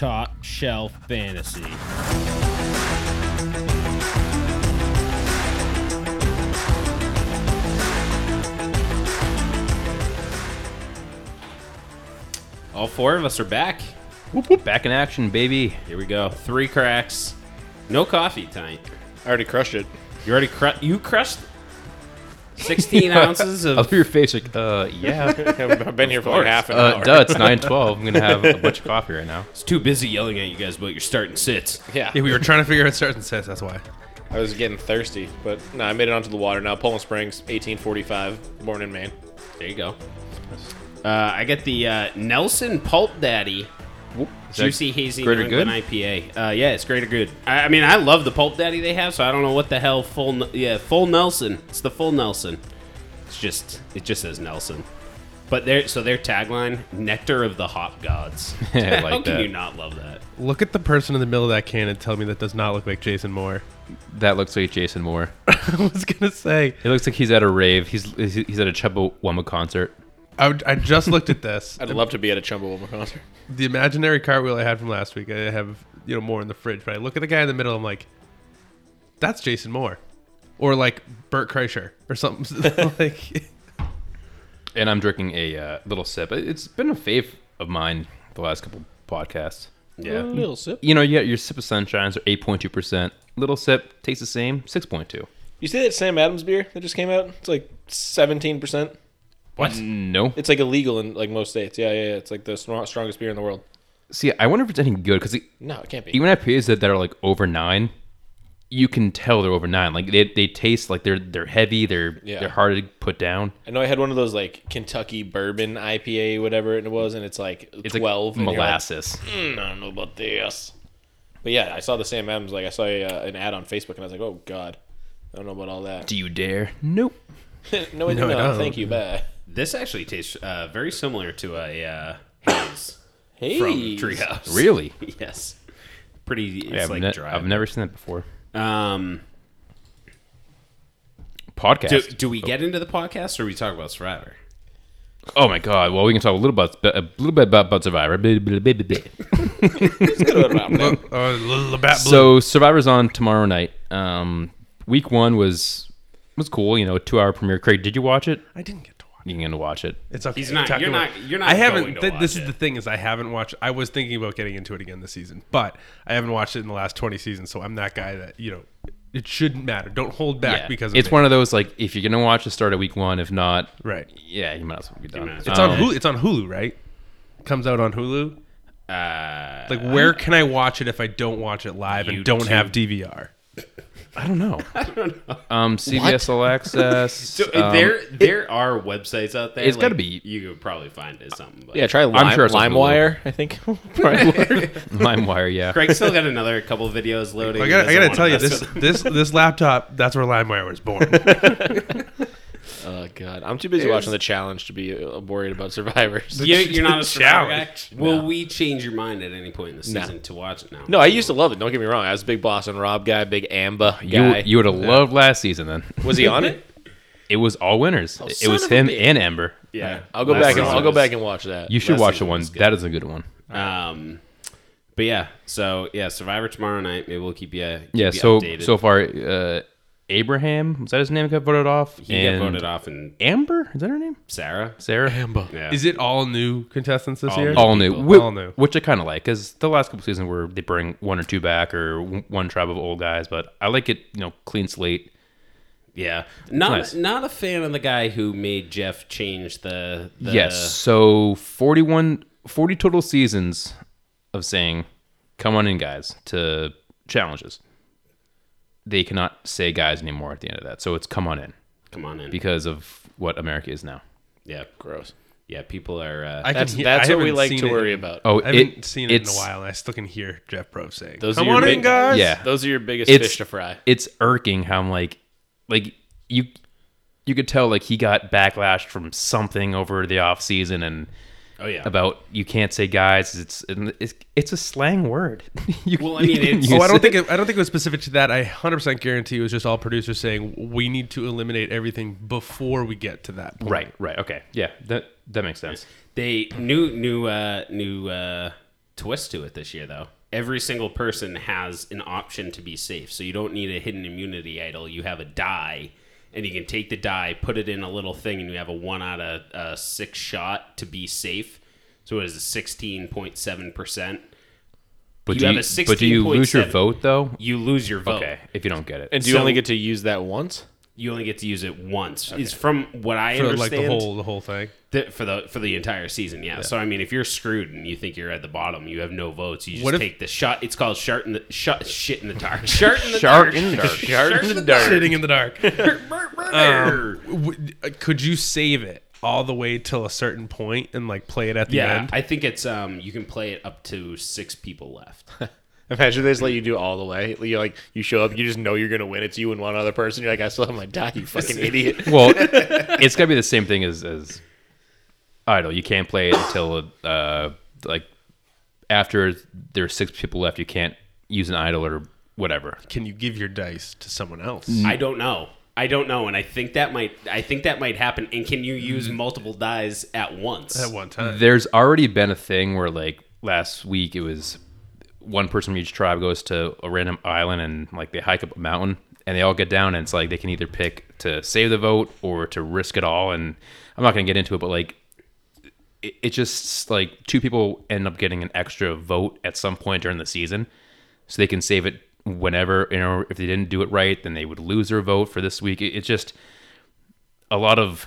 Top Shelf Fantasy. All four of us are back. Whoop, whoop. Back in action, baby. Here we go. Three cracks. No coffee tonight. I already crushed it. You already cru- you crushed 16 ounces I of love your face. Like, uh, yeah. I've been here for like half an uh, hour. duh, it's 912. I'm going to have a bunch of coffee right now. It's too busy yelling at you guys about your starting sits. Yeah. Yeah, we were trying to figure out starting and sets. That's why. I was getting thirsty, but no, I made it onto the water now. Poland Springs, 1845, born in Maine. There you go. Uh, I get the uh, Nelson Pulp Daddy Juicy Hazy New greater England IPA. Uh, yeah, it's greater good. I, I mean, I love the Pulp Daddy they have, so I don't know what the hell full. Yeah, full Nelson. It's the full Nelson. It's just it just says Nelson. But their so their tagline: "Nectar of the hop gods." I How like can that. you not love that? Look at the person in the middle of that can and tell me that does not look like Jason Moore. That looks like Jason Moore. I was gonna say. It looks like he's at a rave. He's he's he's at a Chumbawamba concert. I, would- I just looked at this. I'd love to be at a Chumbawamba concert. the imaginary cartwheel I had from last week. I have you know more in the fridge, but I look at the guy in the middle. I'm like, that's Jason Moore, or like Bert Kreischer or something. like, And I'm drinking a uh, little sip. It's been a fave of mine the last couple podcasts. Yeah, little sip. You know, you got your sip of sunshines are 8.2%. Little sip tastes the same, 6.2. You see that Sam Adams beer that just came out? It's like 17%. What? No. It's like illegal in like most states. Yeah, yeah, yeah. It's like the strong- strongest beer in the world. See, I wonder if it's any good because No, it can't be. even IPAs that, that are like over nine, you can tell they're over nine. Like they, they taste like they're they're heavy. They're Yeah. they're hard to put down. I know I had one of those like Kentucky bourbon IPA, whatever it was, and it's like It's 12. like and you're like, molasses. "Hmm, I don't know about this. But yeah, I saw the Sam Adams. Like I saw a, uh, an ad on Facebook, and I was like, oh god, I don't know about all that. Do you dare? Nope. no, I do No, I not. don't. Thank you. Bye. This actually tastes uh, very similar to a uh, haze Hey, from Treehouse. Really? Yes. Pretty. It's Yeah, I've, like ne- dry. I've never seen that before. Um, Podcast. do, do we get into the podcast or we talk about Survivor? oh my god. Well, we can talk a little about a little bit about, about Survivor. So Survivor's on tomorrow night. Um, week one was was cool. You know, two hour premiere. Craig, did you watch it? I didn't get to watch. You can watch it. It's okay. He's not- Talk you're about- not- you're not I haven't. to th- watch this is it. the thing is I haven't watched. I was thinking about getting into it again this season, but I haven't watched it in the last twenty seasons. So I'm that guy that you know. It shouldn't matter. Don't hold back Yeah. because of it's me. one of those like if you're gonna watch it, start at week one. If not, right. yeah, you might as well be done. It's well. on Hulu. It's on Hulu, right? Comes out on Hulu. Uh, Like, where can I watch it if I don't watch it live and don't have DVR? I don't know. I don't know. Um, CBS All Access. so um, there, there are websites out there. it's gotta be- You could probably find it something. But Yeah, try Lime, sure it's on LimeWire. I think. LimeWire. Yeah. Greg still got another couple of videos loading. I got. I doesn't got to tell you this. This this laptop. That's where LimeWire was born. Oh god, I'm too busy watching the challenge to be uh, worried about survivors. You, you're not a Survivor guy. Challenge. Will we change your mind at any point in the No. season to watch it now? No, I used to love it. Don't get me wrong. I was a big Boston Rob guy, big Amber guy. you would have loved last season then. was he on it? It was all winners. it was him bitch. and Amber. Yeah, I'll go Last back and I'll go back and watch that. You should Last watch the one. That is a good one. Um, but yeah, so yeah, Survivor tomorrow night. Maybe we'll keep you. Keep Yeah. you So updated. so far, uh, Abraham was that his name? Got voted off. he and got voted off, and Amber is that her name? Sarah. Sarah. Amba. Yeah, Is it all new contestants this All year? new. all new, people. Whi- All new. which I kind of like because the last couple seasons where they bring one or two back or w- one tribe of old guys, but I like it, you know, clean slate. yeah. Not nice. not a fan of the guy who made Jeff change the. the yes, so 41, 40 total seasons of saying, "Come on in, guys," to challenges. They cannot say guys anymore at the end of that, so it's "Come on in" Come on in. because of what America is now. yeah, Gross. yeah. People are. Uh, I can That's hear- that's I what we like to it worry about. Oh, I haven't it- seen it in a while, and I still can hear Jeff Probst saying, Those "Come are your on in, guys." Yeah. Those are your biggest It's- fish to fry. it's irking how I'm like, like you, you could tell like he got backlash from something over the off season and oh yeah. about you can't say guys. It's it's, it's a slang word. you, Well, I mean, it's- Oh, I don't it. think it, I don't think it was specific to that. I 100% guarantee it was just all producers saying we need to eliminate everything before we get to that point. Right, right, okay, yeah, that that makes sense. they new new uh new uh twist to it this year, though. Every single person has an option to be safe, so you don't need a hidden immunity idol. You have a die, and you can take the die, put it in a little thing, and you have a one out of uh, six shot to be safe. So it is a sixteen point seven percent. But You do have you, a but do you lose your vote though? You lose your vote. Okay, if you don't get it. And do you So- only get to use that once? You only get to use it once. Is from what I for understand. like the whole the whole thing. The, for the for the entire season, yeah. So I mean, if you're screwed and you think you're at the bottom, you have no votes. You just What if- take the shot. It's called shart in the shot shit in the dark. Shart in the Shark dark. in the dark. Shart in the dark. Sitting in the dark. Um, W- uh, Could you save it all the way till a certain point and like play it at the yeah, end? I think it's um you can play it up to six people left. Imagine they just let you do all the way. You like you show up, you just know you're gonna win. It's you and one other person. You're like, I still have my die, you fucking idiot. well, it's gotta be the same thing as as idle. You can't play it until uh like after there's six people left. You can't use an idol or whatever. Can you give your dice to someone else? I don't know. I don't know, and I think that might I think that might happen. And can you use multiple dies at once? At one time. There's already been a thing where like last week it was one person from each tribe goes to a random island and like they hike up a mountain and they all get down and it's like they can either pick to save the vote or to risk it all and I'm not gonna get into it but like it, it just like two people end up getting an extra vote at some point during the season so they can save it whenever you know if they didn't do it right then they would lose their vote for this week. It, it's just a lot of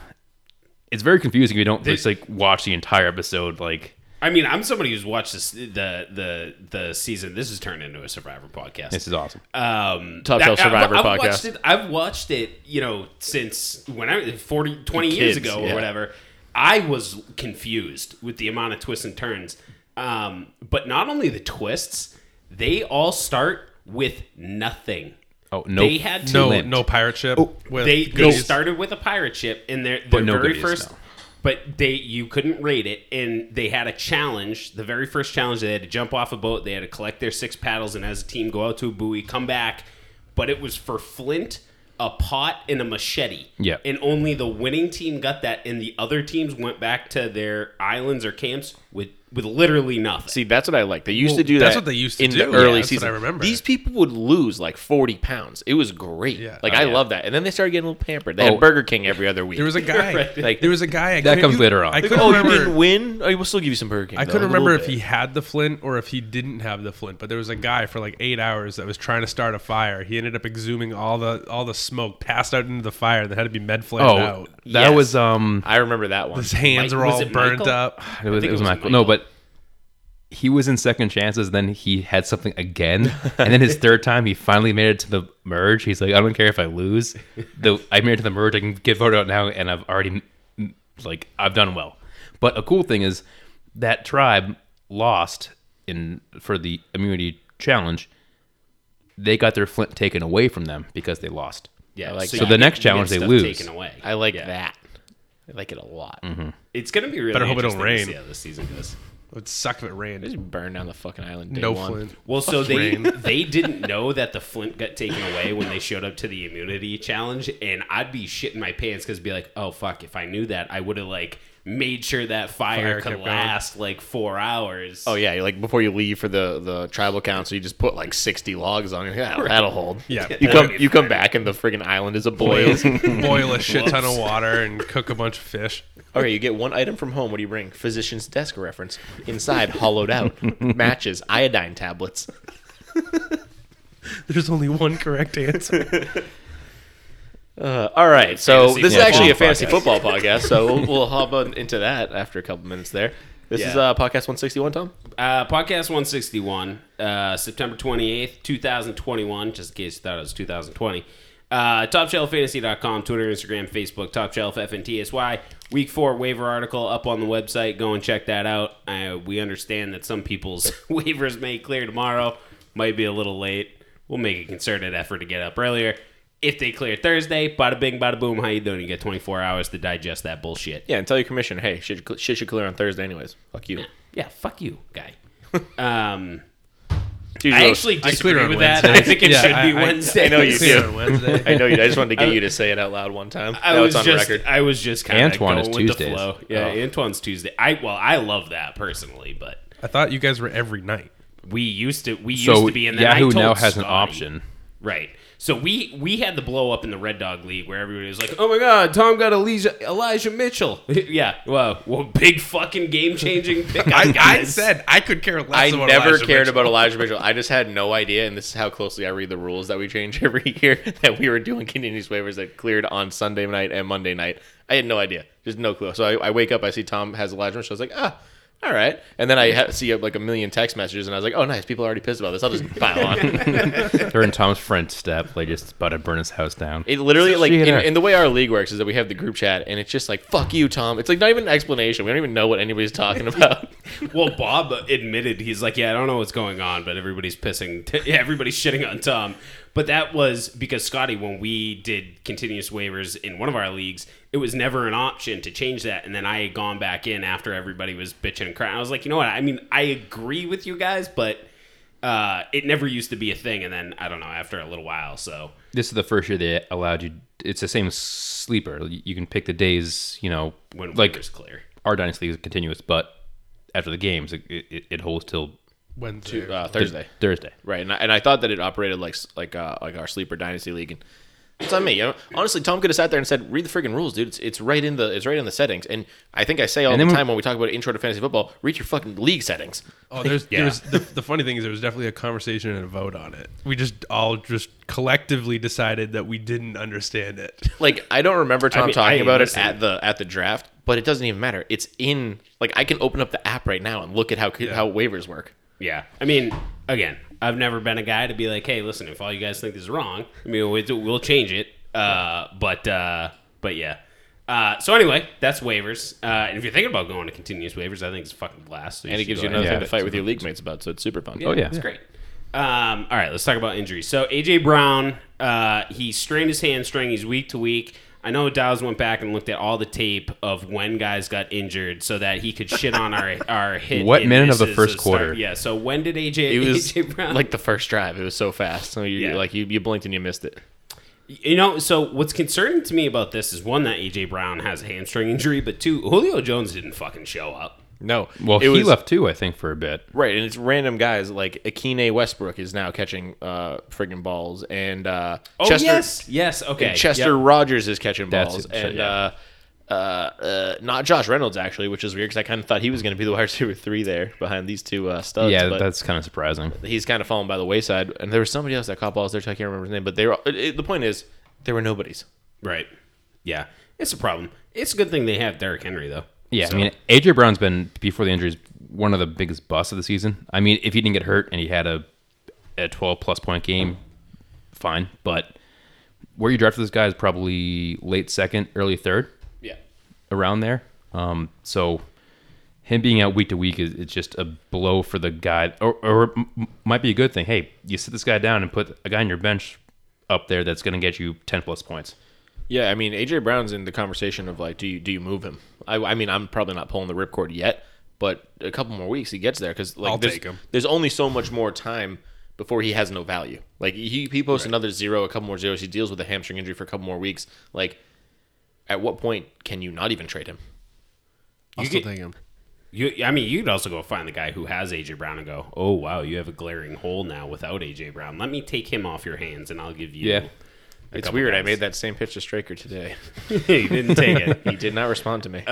it's very confusing if you don't just like watch the entire episode like I mean, I'm somebody who's watched this, the the the season. This has turned into a Survivor podcast. this is awesome um, Top Shelf Survivor I've, I've podcast. Watched it, I've watched it, you know, since when I 40, 20 years ago or yeah. whatever. I was confused with the amount of twists and turns. Um, but not only the twists, they all start with nothing. oh no They had to no, Flint. no pirate ship. with they they started with a pirate ship in their, their no very goodies, first no. But they you couldn't rate it and they had a challenge the very first challenge they had to jump off a boat they had to collect their six paddles and as a team go out to a buoy come back but it was for flint a pot and a machete Yeah. and only the winning team got that and the other teams went back to their islands or camps with with literally nothing See, that's what I like. They used Well, to do that's that. That's what they used to do in do. the Yeah, early that's what season. I remember. These people would lose like forty pounds. It was great. Yeah. Like Oh, I yeah. love that. And then they started getting a little pampered. They Oh. had Burger King every other week. There was a guy. Right. Like- there was a guy. I That couldn't- comes later on. I couldn't oh, you remember. didn't win. Oh, we'll still give you some Burger King. I though, couldn't a remember if bit. he had the flint or if he didn't have the flint, but there was a guy for like eight hours that was trying to start a fire. He ended up exhuming all the all the smoke, passed out into the fire, that had to be med flamed oh out. that Yes. was um I remember that one. His hands Mike- were all it burnt Michael? up. it was, it was it was Michael. No, but he was in second chances. Then he had something again, and then his third time, he finally made it to the merge. He's like, I don't care if I lose. The I made it to the merge. I can get voted out now, and I've already mm, like I've done well. But a cool thing is that tribe lost in for the immunity challenge. They got their flint taken away from them because they lost. yeah like you that. So the next you get challenge they stuff lose. taken away I like Yeah. that. I like it a lot. Mm-hmm. it's gonna be really Better hope it don't interesting to rain. see how this season goes It would suck if it rained. They just burn down the fucking island. Day No one. flint. Well, so they rain. they didn't know that the flint got taken away when they showed up to the immunity challenge, and I'd be shitting my pants because be like, oh fuck, if I knew that, I would have like made sure that fire, Fire could kept going. last like four hours. Oh yeah, like before you leave for the the tribal council, you just put like sixty logs on it. Yeah, that'll hold. Yeah. you come you come back and the friggin' island is a Boil boil a shit ton of water and cook a bunch of fish. Okay, you get one item from home. What do you bring? Physician's desk reference. Inside, hollowed out matches, iodine tablets. There's only one correct answer. Uh, all right, so Fantasy this is actually a podcast. fantasy football podcast. So we'll, we'll hop on into that after a couple minutes there. This is uh, podcast one sixty one. Tom. Uh, podcast 161, uh, September 28th, 2021, just in case you thought it was 2020. Uh, TopShelfFantasy.com, Twitter, Instagram, Facebook, Top Shelf, FNTSY. Week four waiver article up on the website. Go and check that out. Uh, we understand that some people's waivers may clear tomorrow. Might be a little late. We'll make a concerted effort to get up earlier. If they clear Thursday, bada bing, bada boom, how you doing? You get 24 hours to digest that bullshit. Yeah, and tell your commissioner, hey, shit, shit should clear on Thursday, anyways. Fuck you. Yeah, fuck you, guy. um, It's usually- I actually clear disagree on with that. Wednesdays. I think it Yeah, should I- be I- Wednesday. I know you Clear do. Wednesday. I know you. I just wanted to get you to say it out loud one time. I now was it's on just, record. I was just kind of Antoine going is with the flow. Yeah, Oh. Antoine's Tuesday. I well, I love that personally, but I thought you guys were every night. We used to we used So to be in the Yahoo I told now has an option. Right. So we we had the blow up in the Red Dog League where everybody was like, "Oh my God, Tom got Elijah, Elijah Mitchell." yeah, well, well, big fucking game changing pick. I, I said I could care less. I about never Elijah cared Mitchell. about Elijah Mitchell. I just had no idea, and this is how closely I read the rules that we change every year. That we were doing continuous waivers that cleared on Sunday night and Monday night. I had no idea, just no clue. So I, I wake up, I see Tom has Elijah Mitchell. I was like, ah, all right. And then I ha- see uh, like a million text messages, and I was like, oh, nice. People are already pissed about this. I'll just pile on. They're in Tom's front step, They just about to burn his house down. It literally like in, in the way our league works is that we have the group chat, and it's just like fuck you, Tom. It's like not even an explanation. We don't even know what anybody's talking about. Well, Bob admitted he's like, "Yeah, I don't know what's going on, but everybody's pissing. T- yeah, everybody's shitting on Tom." But that was because Scotty, when we did continuous waivers in one of our leagues, it was never an option to change that. And then I had gone back in after everybody was bitching and crying. I was like, you know what? I mean, I agree with you guys, but uh, it never used to be a thing. And then I don't know after a little while. So This is the first year they allowed you. It's the same sleeper. You can pick the days. You know, when like waivers clear, our dynasty is continuous, but after the games, it, it, it holds till Wednesday. uh, Thursday. Thursday. Right, and I, and I thought that it operated like like uh, like our sleeper dynasty league. And it's on me. You know, honestly, Tom could have sat there and said, "Read the freaking rules, dude. It's, it's right in the it's right in the settings." And I think I say all the time when we talk about intro to fantasy football, read your fucking league settings. Oh, there's, Yeah. there's the, the funny thing is there was definitely a conversation and a vote on it. We just all just collectively decided that we didn't understand it. Like I don't remember Tom mean, talking I about it at the at the draft, but it doesn't even matter. It's in like I can open up the app right now and look at how how waivers work. Yeah, I mean, again, I've never been a guy to be like, "Hey, listen, if all you guys think this is wrong, I mean, we'll, we'll change it." Uh, but uh, but yeah. Uh, so anyway, that's waivers. Uh, and if you're thinking about going to continuous waivers, I think it's a fucking blast. So And it gives you another thing to fight with your league mates about, so it's super fun. Oh yeah. It's great. Um, all right, let's talk about injuries. So AJ Brown, uh, he strained his hamstring. He's week to week. I know Dow's went back and looked at all the tape of when guys got injured so that he could shit on our our hit. What minute of the first of start- quarter? Yeah. So when did AJ? It was AJ Brown like the first drive. It was so fast. So you Yeah. like you, you blinked and you missed it. You know, so what's concerning to me about this is one that AJ Brown has a hamstring injury, but two, Julio Jones didn't fucking show up. No. Well, it he was, left too, I think, for a bit. Right, and it's random guys like Akine Westbrook is now catching uh friggin' balls, and uh, Oh Chester yes, yes, okay. and Chester Yep. Rogers is catching balls, it, and yeah. uh, uh, uh, not Josh Reynolds actually, which is weird because I kind of thought he was going to be the wide receiver three there behind these two uh, studs. yeah, but that's kind of surprising. he's kind of fallen by the wayside. And there was somebody else that caught balls there. too, I can't remember his name, but they were. It, it- the point is, there were nobodies. Right. Yeah, it's a problem. It's a good thing they have Derrick Henry though. Yeah, So- I mean, AJ Brown's been before the injuries one of the biggest busts of the season. I mean, if he didn't get hurt and he had a a 12 plus point game, fine. But where you drafted this guy is probably late second, early third, Yeah. around there. Um, so him being out week to week is it's just a blow for the guy, or, or m- might be a good thing. Hey, you sit this guy down and put a guy on your bench up there that's going to get you 10 plus points. Yeah, I mean AJ Brown's in the conversation of like, do you do you move him? I, I mean, I'm probably not pulling the ripcord yet, but a couple more weeks he gets there because like I'll there's, take him. there's only so much more time before he has no value. Like he he posts another zero, a couple more zeros. He deals with a hamstring injury for a couple more weeks. Like, at what point can you not even trade him? I'll You still get- take him. You, I mean, you'd also go find the guy who has AJ Brown and go, "Oh wow, you have a glaring hole now without AJ Brown. Let me take him off your hands, and I'll give you." Yeah. A It's couple weird. I made that same pitch to Straker today. he didn't take it. He did not respond to me.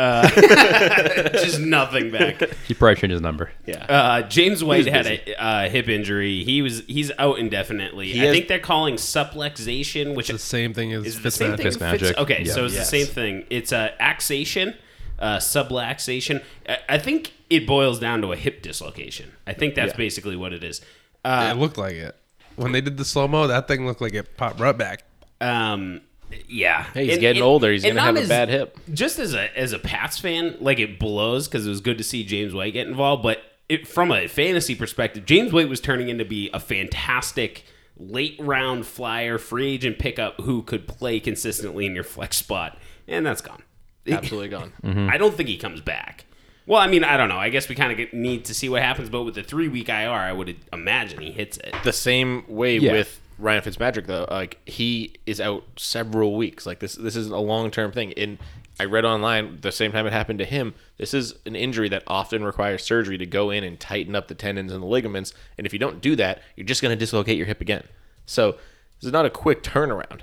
Just nothing back. He probably changed his number. yeah. Uh, James White had busy. a uh, hip injury. He was he's out indefinitely. I has- think they're calling subluxation, which The same thing as is the same Fitzmagic. thing. Fitzmagic. okay, Yeah. so it's Yes. the same thing. It's a axation, uh, subluxation. I, I think it boils down to a hip dislocation. I think that's Yeah. basically what it is. Uh, it looked like it. When they did the slow mo, that thing looked like it popped right back. Um, yeah, Hey, he's And- getting and- older. He's gonna have not a bad hip. Just as a as a Pats fan, like it blows because it was good to see James White get involved. But it, from a fantasy perspective, James White was turning into be a fantastic late round flyer, free agent pickup who could play consistently in your flex spot, and that's gone. Absolutely gone. I don't think he comes back. Well, I mean, I don't know. I guess we kind of need to see what happens. But with the three week IR, I would imagine he hits it. The same way Yeah. with Ryan Fitzmagic though. Like he is out several weeks. Like this this is a long term thing. And I read online the same time it happened to him. This is an injury that often requires surgery to go in and tighten up the tendons and the ligaments. And if you don't do that, you're just going to dislocate your hip again. So this is not a quick turnaround.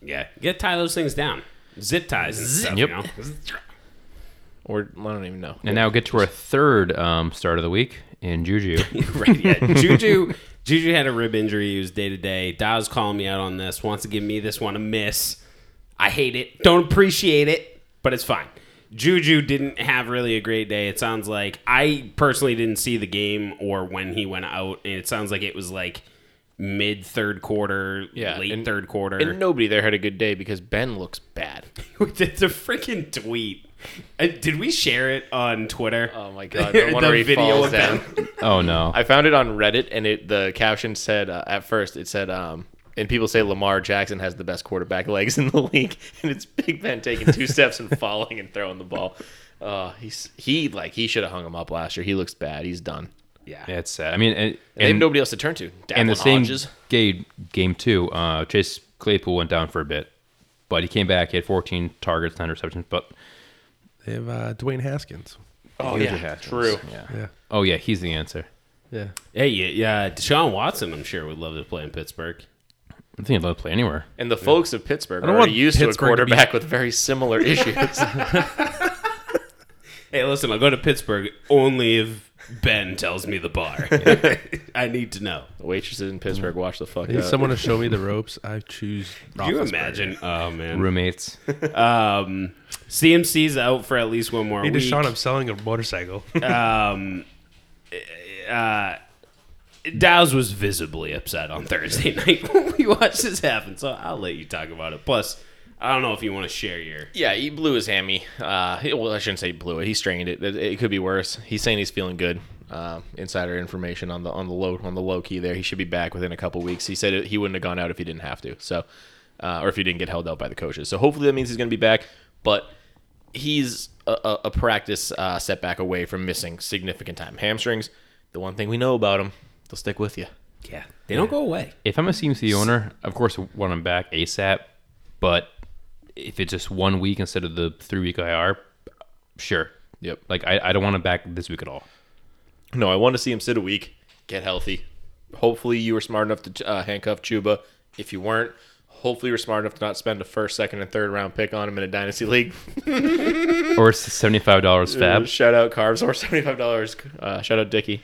Yeah, get tie those things down. Zip ties and stuff. Yep. You know? Or I don't even know. And now get to our third um, start of the week in Juju. right. Yeah. Juju. Juju had a rib injury. He was day to day. Dawes calling me out on this. Wants to give me this one a miss. I hate it. Don't appreciate it, but it's fine. Juju didn't have really a great day. It sounds like I personally didn't see the game or when he went out, and it sounds like it was like mid third quarter, Yeah, late and- third quarter. And nobody there had a good day because Ben looks bad. it's a freaking tweet. Uh, did we share it on Twitter? Oh my god, the one where he falls down. oh no. I found it on Reddit, and it the caption said uh, at first it said, um, and people say Lamar Jackson has the best quarterback legs in the league, and it's Big Ben taking two steps and falling and throwing the ball. Uh, he's he like he should have hung him up last year. He looks bad. He's done. yeah. Yeah, it's sad. I mean, and, They have nobody else to turn to. and the same Hodges. game, game two, uh, Chase Claypool went down for a bit, but he came back. He had 14 targets, 10 receptions. But They have uh, Dwayne Haskins. Oh Here's yeah, what happens. true. Yeah. Yeah. Oh yeah, he's the answer. Yeah. Hey, yeah, yeah, Deshaun Watson, I'm sure would love to play in Pittsburgh. I think he'd love to play anywhere. And the folks of Pittsburgh I are don't already want used to a Pittsburgh to be- quarterback with very similar issues. Hey, listen, I'll go to Pittsburgh only if Ben tells me the bar. I need to know. Waitresses in Pittsburgh, watch the fuck I need out. someone to show me the ropes. I choose. Can you Roethlisberger. imagine? Oh man. Roommates. Um, CMC's out for at least one more Hey, week. Deshaun, I'm selling a motorcycle. um, uh, Dow's was visibly upset on Thursday night when we watched this happen. So I'll let you talk about it. Plus, I don't know if you want to share your. Yeah, he blew his hammy. Uh, well, I shouldn't say blew it. He strained it. It, it could be worse. He's saying he's feeling good. Uh, insider information on the on the low on the low key there. He should be back within a couple weeks. He said he wouldn't have gone out if he didn't have to. So, uh, or if he didn't get held out by the coaches. So hopefully that means he's going to be back. But he's a, a, a practice uh, setback away from missing significant time. Hamstrings, the one thing we know about them, they'll stick with you. Yeah, they don't go away. If I'm a CMC owner, of course, I want him back ASAP. But if it's just one week instead of the three week IR, sure. Yep. Like I, I don't want him back this week at all. No, I want to see him sit a week, get healthy. Hopefully, you were smart enough to uh, handcuff Chuba. If you weren't, hopefully, you were smart enough to not spend a first, second, and third round pick on him in a dynasty league. Or seventy five dollars fab. Uh, shout out Carbs or seventy five dollars. Uh, shout out Dicky.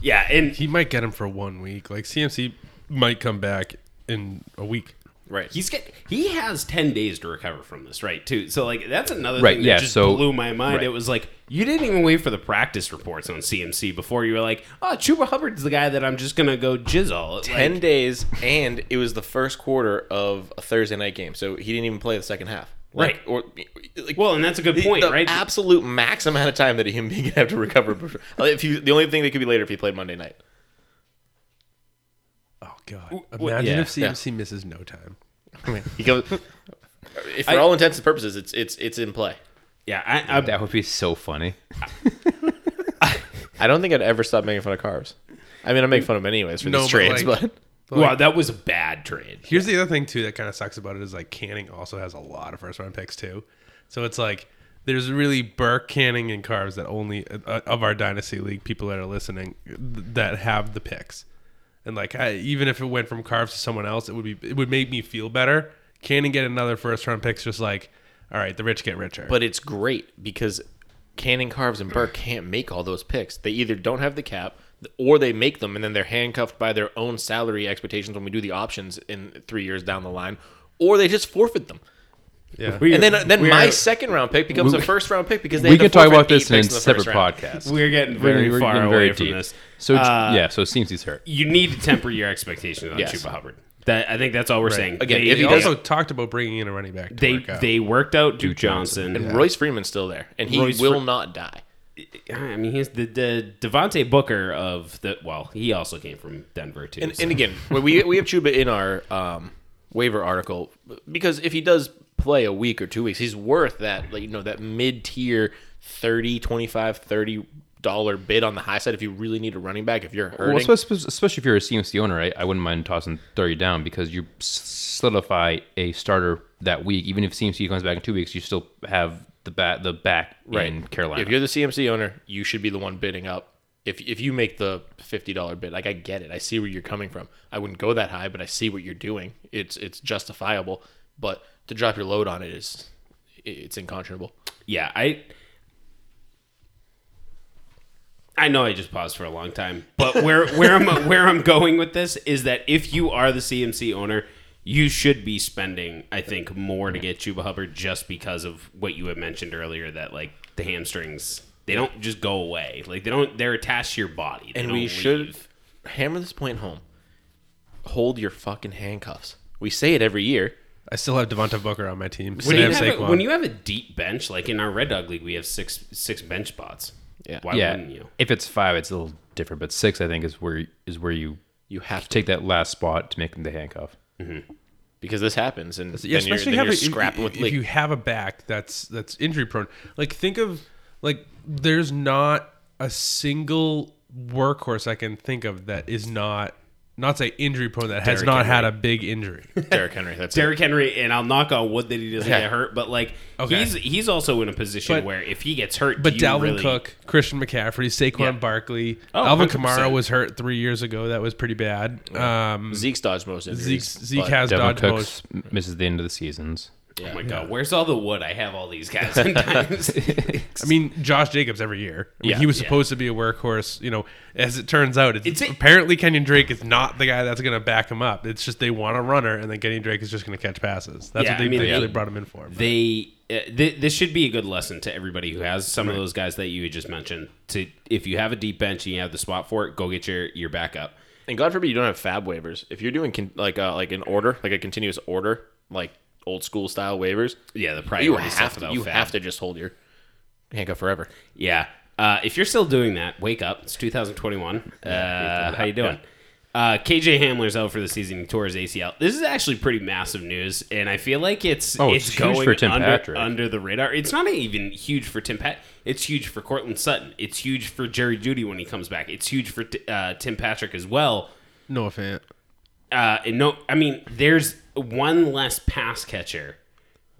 Yeah, and he might get him for one week. Like CMC might come back in a week. Right. he's get he has ten days to recover from this, right? Too. So like that's another Right, thing that yeah, just so- blew my mind. right. It was like you didn't even wait for the practice reports on CMC before you were like, oh, Chuba Hubbard's the guy that I'm just gonna go jizzle. Like, ten days, and it was the first quarter of a Thursday night game, so he didn't even play the second half. Like, Right. Or like, Well, and that's a good the, point, the right? absolute max amount of time that he he could have to recover. before- If you, the only thing that could be later if he played Monday night. God! Imagine yeah, if CMC misses no time. He goes. if for I- all intents and purposes, it's it's it's in play. yeah, I, I, That would be so funny. I don't think I'd ever stop making fun of carbs. I mean, I make fun of him anyways for No, these but, trades, like- but But, wow, like, that was a bad trade. here's the other thing too that kind of sucks about it is like Canning also has a lot of first round picks too. So it's like there's really Burke, Canning, and Carves that only uh, of our dynasty league people that are listening th- that have the picks. And like I, even if it went from Carves to someone else, it would be it would make me feel better. Canning get another first round picks just like all right, the rich get richer. but it's great because Canning, Carves, and Burke can't make all those picks. They either don't have the cap, or they make them and then they're handcuffed by their own salary expectations when we do the options in three years down the line, or they just forfeit them. Yeah. We- And then then my second round pick becomes a first round pick because they we had can talk about this eight in a separate first round. podcast. We're getting very We're far getting away very from deep. this. So Uh, yeah, so it seems he's hurt. You need to temper your expectations on Yes. Chuba Hubbard. That I think that's all we're saying. Again, they, if he He does- also talked about bringing in a running back. To they work out. they worked out Duke Johnson. And Royce Freeman's still there, and he Royce will Fre- not die. I mean, he's the, the Devontae Booker of the. Well, he also came from Denver too. And, so- and again, we we have Chuba in our um, waiver article because if he does play a week or two weeks, he's worth that like you know that mid tier 30, 25, 30 dollar bid on the high side if you really need a running back. If you're Well, hurting, especially, especially if you're a CMC owner, I, I wouldn't mind tossing thirty down because you solidify a starter that week. Even if CMC comes back in two weeks, you still have the bat the back right. in Carolina. If you're the CMC owner, you should be the one bidding up. If if you make the fifty dollar bid, like I get it, I see where you're coming from. I wouldn't go that high, but I see what you're doing. It's it's justifiable. But to drop your load on it is it's unconscionable. Yeah, I I know I just paused for a long time, but where where I'm where I'm going with this is that if you are the CMC owner, you should be spending, I think, more to get Chuba Hubbard just because of what you had mentioned earlier that like the hamstrings they don't just go away. Like they don't they're attached to your body. They And don't we should hammer this point home. Hold your fucking handcuffs. We say it every year. I still have Devontae Booker on my team. when you, have a, when you have a deep bench, like in our Red Dog League, we have six six bench spots. Yeah. Why yeah, wouldn't you? if it's five, it's a little different, but six, I think, is where is where you You have to take that last spot to make the handcuff. Mm-hmm. because this happens, and yeah, then you're, especially then have you're a, scrapping if, with if you have a back that's that's injury prone. Like think of like there's not a single workhorse I can think of that is not not say injury prone that has Derrick not had a big injury. Derrick Henry. That's Derrick Henry, and I'll knock on wood that he doesn't Yeah. get hurt, but like Okay. he's he's also in a position But- where if he gets hurt, But do you Dalvin really- Cook, Christian McCaffrey, Saquon Yeah. Barkley, Oh, Alvin 100%. Kamara was hurt three years ago. That was pretty bad. Um, Zeke's dodged most Zeke, injuries. Zeke but- has Devin dodged Cooks most. misses the end of the seasons. Oh my god, where's all the wood? I have all these guys sometimes. I mean, Josh Jacobs every year. I mean, Yeah. he was Yeah. supposed to be a workhorse. You know, as it turns out, it's, It's a- apparently Kenyon Drake is not the guy that's going to back him up. It's just they want a runner, and then Kenyon Drake is just going to catch passes. That's Yeah, what they, I mean, they, they- they brought him in for. But- they uh, th- this should be a good lesson to everybody who has some of those guys that you just mentioned. To if you have a deep bench and you have the spot for it, go get your your backup. And God forbid you don't have fab waivers. If you're doing con- like uh, like an order, like a continuous order, like old school style waivers, Yeah, the priority you stuff have to without you fab. have to just hold your handcuff forever. Yeah. Uh, if you're still doing that, wake up. It's 2021. Uh, how you doing? Uh, KJ Hamler's out for the season. He tore his ACL. This is actually pretty massive news, and I feel like it's Oh, it's, it's going for Tim under, Patrick. under the radar. It's not even huge for Tim Pat. It's huge for Courtland Sutton. It's huge for Jerry Jeudy when he comes back. It's huge for uh, Tim Patrick as well. No offense. Uh, and no, I mean, there's one less pass catcher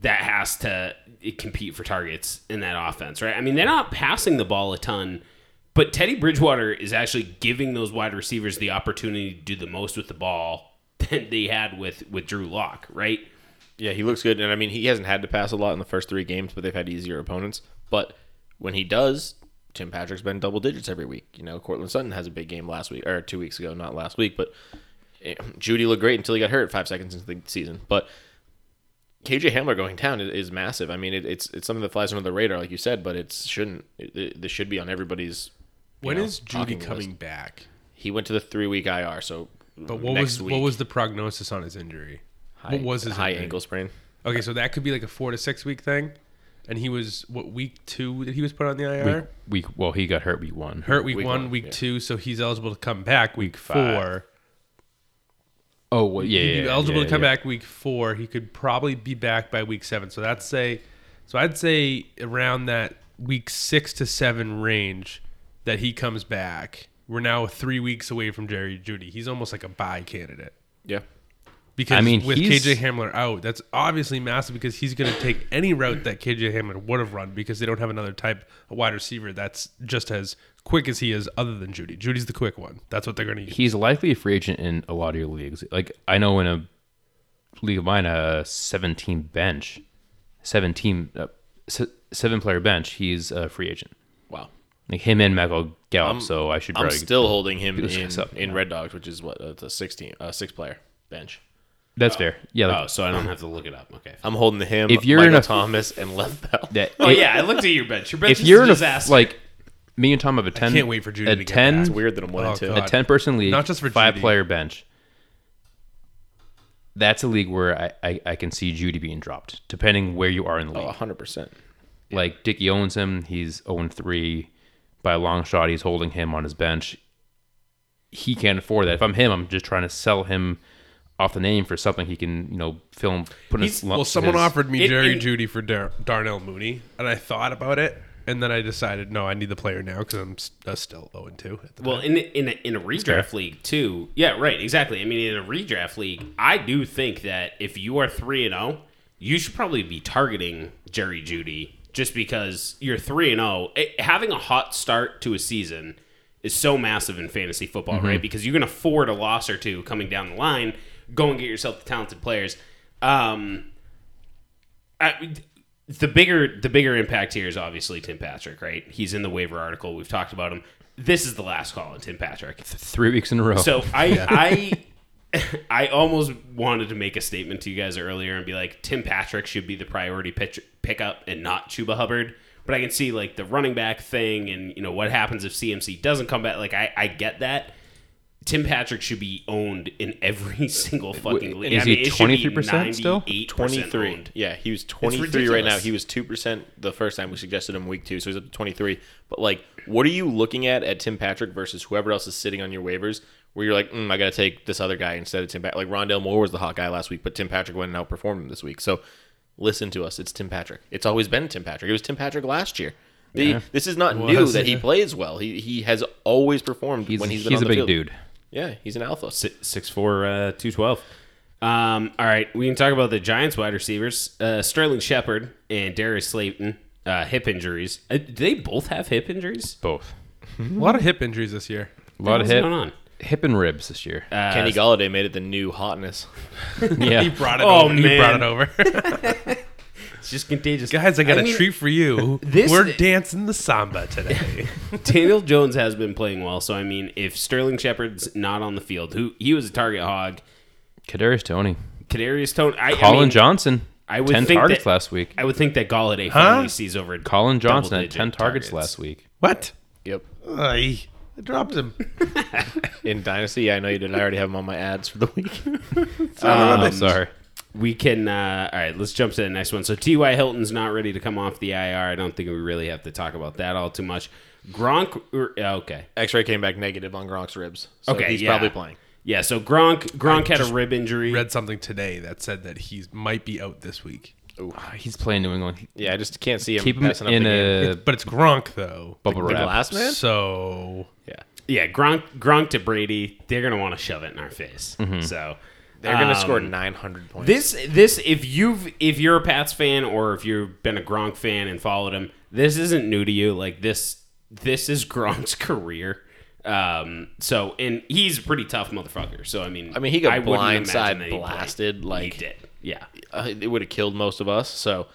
that has to compete for targets in that offense, right? I mean, they're not passing the ball a ton, but Teddy Bridgewater is actually giving those wide receivers the opportunity to do the most with the ball than they had with with Drew Lock, right? Yeah, he looks good, and I mean he hasn't had to pass a lot in the first three games, but they've had easier opponents. But when he does, Tim Patrick's been double digits every week. You know, Courtland Sutton has a big game last week or two weeks ago, not last week, but Jeudy looked great until he got hurt five seconds into the season. But KJ Hamler going down is, is massive. I mean, it, it's it's something that flies under the radar, like you said, but it shouldn't. It, it, this should be on everybody's. you When know, is Jeudy coming list. back? He went to the three week IR, so But what next was week, what was the prognosis on his injury? high, what was his high injury? ankle sprain? Okay, so that could be like a four to six week thing, and he was what week two that he was put on the IR. Week, week well, he got hurt week one. Hurt week, Week one, one, week yeah. two, so he's eligible to come back week, five. four. Oh, well, yeah, He'd yeah, be yeah, eligible yeah, to come yeah. back week four. He could probably be back by week seven. So that's say, so I'd say around that week six to seven range that he comes back. We're now three weeks away from Jerry Jeudy. He's almost like a buy candidate Yeah. because I mean, with he's- KJ Hamler out, that's obviously massive because he's going to take any route that KJ Hamler would have run because they don't have another type of wide receiver that's just as quick as he is, other than Jeudy. Jeudy's the quick one. That's what they're going to use. He's likely a free agent in a lot of your leagues. Like I know in a league of mine, a seventeen bench, seventeen, uh, seven player bench. He's a free agent. Wow. Like him and Michael Gallup. so I should I'm still holding him in, up. in Red Dogs, which is what uh, it's a sixteen, uh, six player bench. that's fair. Yeah. Like, Oh, so I don't have to look it up. Okay. I'm holding him. If you're Michael in a- Thomas and left Bell. that, Oh it- yeah, I looked at your bench. Your bench If is you're a in a like me and Tom have a ten. I can't wait for Jeudy a to get ten. back. It's weird that I'm one Oh, and two. God. a 10 person league, Not just for five Jeudy. player bench. That's a league where I, I, I can see Jeudy being dropped, depending where you are in the Oh, league. 100%. Like Dickey owns him, he's 0 3. By a long shot, he's holding him on his bench. He can't afford that. If I'm him, I'm just trying to sell him off the name for something he can, you know, film. Put in He's- his, Well, someone his- offered me It- Jerry it- Jeudy for Dar- Darnell Mooney, and I thought about it, and then I decided no, I need the player now because I'm uh, still 0 and 2. At the Well, time. in a, in a, in a redraft league too. Yeah, right. Exactly. I mean, in a redraft league, I do think that if you are three and zero, you should probably be targeting Jerry Jeudy just because you're three and zero. Having a hot start to a season is so massive in fantasy football, right? Because you can afford a loss or two coming down the line. Go and get yourself the talented players. Um, I, the bigger the bigger impact here is obviously Tim Patrick, right? He's in the waiver article. We've talked about him. This is the last call on Tim Patrick. Three weeks in a row. So I I I almost wanted to make a statement to you guys earlier and be like Tim Patrick should be the priority pitch, pickup and not Chuba Hubbard. But I can see like the running back thing and you know what happens if CMC doesn't come back. Like I, I get that. Tim Patrick should be owned in every single fucking league. is I he mean, it should be 23% still? 98% 23. Yeah, he was 23 right now. He was 2% the first time we suggested him week two, so he's up to 23. But, like, what are you looking at at Tim Patrick versus whoever else is sitting on your waivers where you're like, mm, I got to take this other guy instead of Tim Patrick? Like, Rondale Moore was the hot guy last week, but Tim Patrick went and outperformed him this week. So, listen to us. It's Tim Patrick. It's always been Tim Patrick. It was Tim Patrick last year. The, This is not new Was that he plays well. He he has always performed he's when he's he's, been on a the big field. dude. Yeah, he's an alpha. Six six four uh, two twelve. Um, all right, we can talk about the Giants wide receivers. Uh, Sterling Shepard and Darius Slayton uh, hip injuries. Uh, do they both have hip injuries? Both. a lot of hip injuries this year. A lot of hip, going on? hip and ribs this year. Uh, Kenny Golladay made it the new hotness. yeah. He brought it Oh, over. He brought it over. it's just contagious. Guys, I got a mean, treat for you. this- We're dancing the samba today. Daniel Jones has been playing well, so I mean, if Sterling Shepard's not on the field, who he was a target hog. Kadarius Toney. Kadarius Tone, I, I Collin mean, Johnson. I would 10 think targets that- last week. I would think that Golladay Huh? finally sees over Collin Johnson had 10 targets, targets. last week. what? Yep. Ay, I dropped him. In Dynasty, yeah, I know you did. I already have him on my ads for the week. Oh, sorry. We can. Uh, all right, let's jump to the next one. So T.Y. Hilton's not ready to come off the IR. I don't think we really have to talk about that all too much. Gronk. er, Okay. X-ray came back negative on Gronk's ribs. So Okay. he's yeah. probably playing. Yeah. So Gronk. Gronk had a rib injury. Read something today that said that he might be out this week. He's playing New England. Yeah, I just can't see him Keep him passing up in the game. a But it's Gronk though. bubble the wrap. glass man. So Yeah, yeah. Gronk. Gronk to Brady. They're gonna want to shove it in our face. So. They're gonna um, score 900 points. This this if you've if you're a Pats fan or if you've been a Gronk fan and followed him, this isn't new to you. Like this this is Gronk's career. Um so and he's a pretty tough motherfucker. So I mean I mean, he got blindside blasted, like- he did. Yeah. uh, it would have killed most of us. So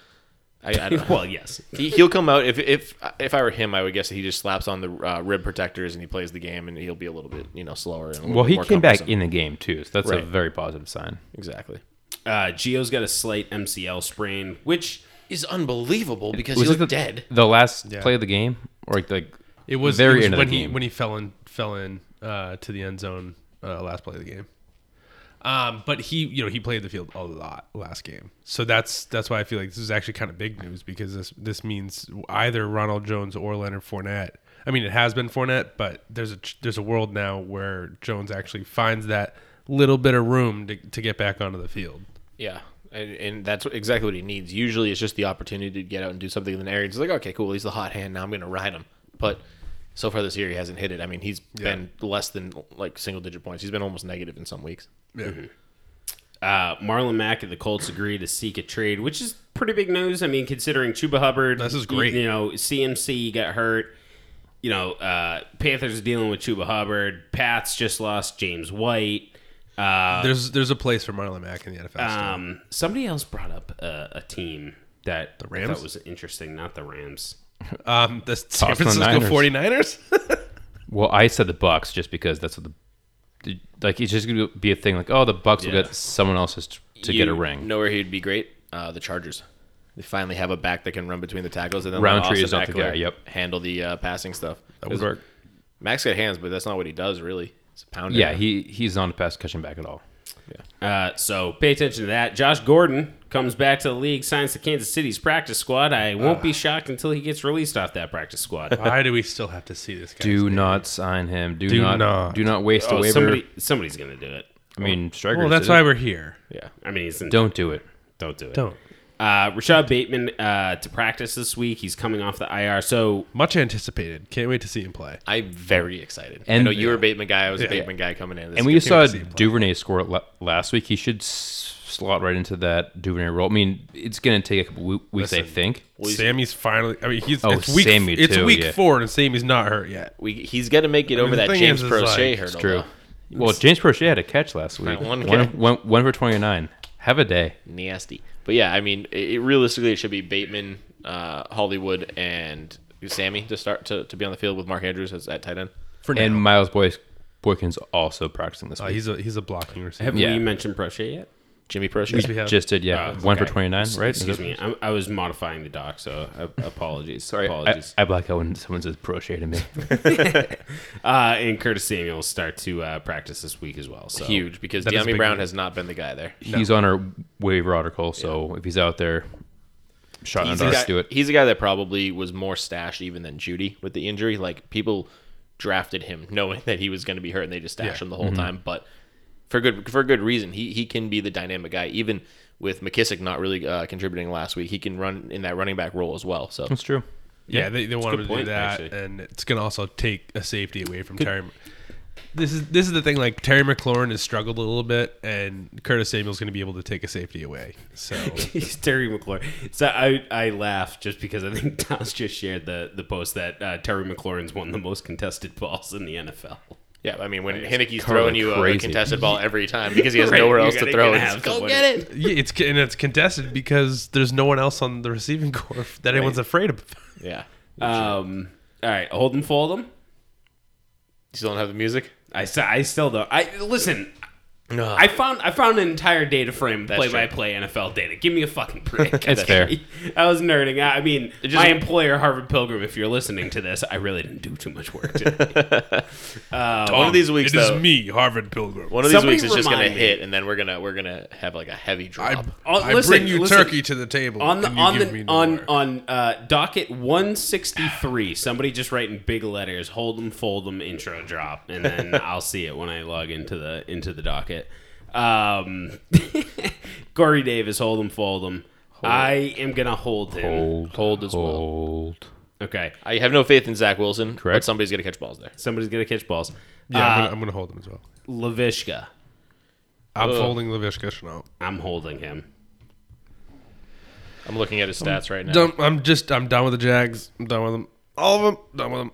I, I don't well, yes. he, he'll come out if if if I were him, I would guess that he just slaps on the uh, rib protectors and he plays the game, and he'll be a little bit you know slower. And a Well, he more came back in the game, too. So that's a very positive sign. exactly. Uh Gio's got a slight MCL sprain, which Is unbelievable because Was he it looked the, dead. the last Yeah. play of the game? Or like, like it was very it was end of when the he game. when he fell in fell in uh, to the end zone uh, last play of the game. Um, but he, you know, he played the field a lot last game, so that's that's why I feel like this is actually kind of big news because this this means either Ronald Jones or Leonard Fournette. I mean, it has been Fournette, but there's a there's a world now where Jones actually finds that little bit of room to, to get back onto the field. Yeah. And, and that's exactly what he needs. Usually, it's just the opportunity to get out and do something in the area. It's like, okay, cool, he's the hot hand. Now I'm going to ride him. But so far this year, he hasn't hit it. I mean, he's been less than like single digit points. He's been almost negative in some weeks. Yeah. uh, Marlon Mack and the Colts agree to seek a trade, which is pretty big news. I mean, considering Chuba Hubbard, This is great. You, know, CMC got hurt. You know, uh, Panthers are dealing with Chuba Hubbard. Pats just lost James White. Uh, There's there's a place for Marlon Mack in the NFL. um, somebody else brought up a, a team that the Rams? that was interesting, not the Rams. Um, the San Francisco Niners. 49ers? Well, I said the Bucks just because that's what the like. It's just gonna be a thing like, oh, the Bucks will get someone else's t- to get a ring. Know where he'd be great? Uh, the Chargers. They finally have a back that can run between the tackles, and then Rountree is not the guy, yep. handle the uh, passing stuff. That would work. Max got hands, but that's not what he does really. It's a pounder. Yeah, he he's not a pass catching back at all. Uh, so pay attention to that. Josh Gordon comes back to the league, signs to Kansas City's practice squad. I won't be shocked until he gets released off that practice squad. Why do we still have to see this guy? Do not sign him. Do, Do not, not. do not waste a oh, waiver. somebody, somebody's gonna do it. I mean, strikers. Well, that's why it. we're here. yeah. I mean, he's in, Don't do it. don't do it. Don't. Uh, Rashod Bateman uh, to practice this week. He's coming off the IR. So Much anticipated. Can't wait to see him play. I'm very excited. I And- know you were a Bateman guy. I was Yeah. a Bateman guy coming in. This week. And is we just saw to see him play. Duvernay score la- last week. He should slot right into that Duvernay role. I mean, it's going to take a couple we- weeks, I think. Sammy's finally. I mean, he's. Oh, it's week, Sammy It's too, week yeah. four, and Sammy's not hurt yet. we, he's got to make it over the that James is, is Proche like- hurdle. It's true. though. Well, James Proche had a catch last week. Right, one one, catch. one- one for 29. Have a day. nasty. But yeah, I mean, it, it realistically, it should be Bateman, uh, Hollywood, and Sammy to start to, to be on the field with Mark Andrews as at tight end. For now, And Miles Boyce, Boykins also practicing this Uh, week. he's a he's a blocking receiver. have Yeah. we mentioned Proche yet? Jimmy Proche. Yes, we have. Just did, yeah. Oh, One for 29, right? Excuse me. I, I was modifying the doc, so uh, apologies. Sorry, I, apologies. I black out when someone says Proche to me. uh, and Curtis Samuel will start to uh, practice this week as well. So Huge because That is Dyami Brown news. has not been the guy there. He's on our waiver article, so if he's out there, shot in He's the the, guy, do it. he's the guy that probably was more stashed even than Jeudy with the injury. Like people drafted him knowing that he was going to be hurt, and they just stashed Yeah. him the whole time. But for good for good reason, he he can be the dynamic guy. Even with McKissic not really uh, contributing last week, he can run in that running back role as well. So That's true. Yeah, they, they want him to do that, actually. and it's gonna also take a safety away from Terry. This is this is the thing. Like Terry McLaurin has struggled a little bit, and Curtis Samuel's going to be able to take a safety away. So He's Terry McLaurin. So I I laugh just because I think Tom's just shared the the post that uh, Terry McLaurin's won the most contested balls in the NFL. Yeah, I mean when Heinicke's throwing you a, crazy. contested ball every time because he has Right, nowhere you else to gotta- throw, gotta it's have go somebody. get it. yeah, it's and it's contested because there's no one else on the receiving corps that anyone's afraid of. Yeah, Um. All right, hold them, fold them. you still don't have the music. I, I still don't. I listen. No, I found I found an entire data frame That's play by play NFL data. Give me a fucking break. It's fair. I was nerding. out. I mean, just- my employer, Harvard Pilgrim. If you're listening to this, I really didn't do too much work today. one of these weeks It is though. me, Harvard Pilgrim. One of these weeks is just gonna me. hit, and then we're gonna we're gonna have like a heavy drop. I, Oh, I listen, bring you listen. turkey to the table. on the on the me on on uh, docket 163 somebody just write in big letters hold them fold them intro drop and then i'll see it when i log into the into the docket um corey davis hold him, fold them i am gonna hold him Hold, Hold as well. hold. okay I have no faith in Zach Wilson, Correct. but Correct. somebody's gonna catch balls there. somebody's gonna catch balls yeah, I'm, uh, gonna, I'm gonna hold him as well. lavishka I'm folding Lavishka Shenault. i'm holding him I'm looking at his stats right now. Done, I'm just I'm done with the Jags. I'm done with them. All of them. Done with them.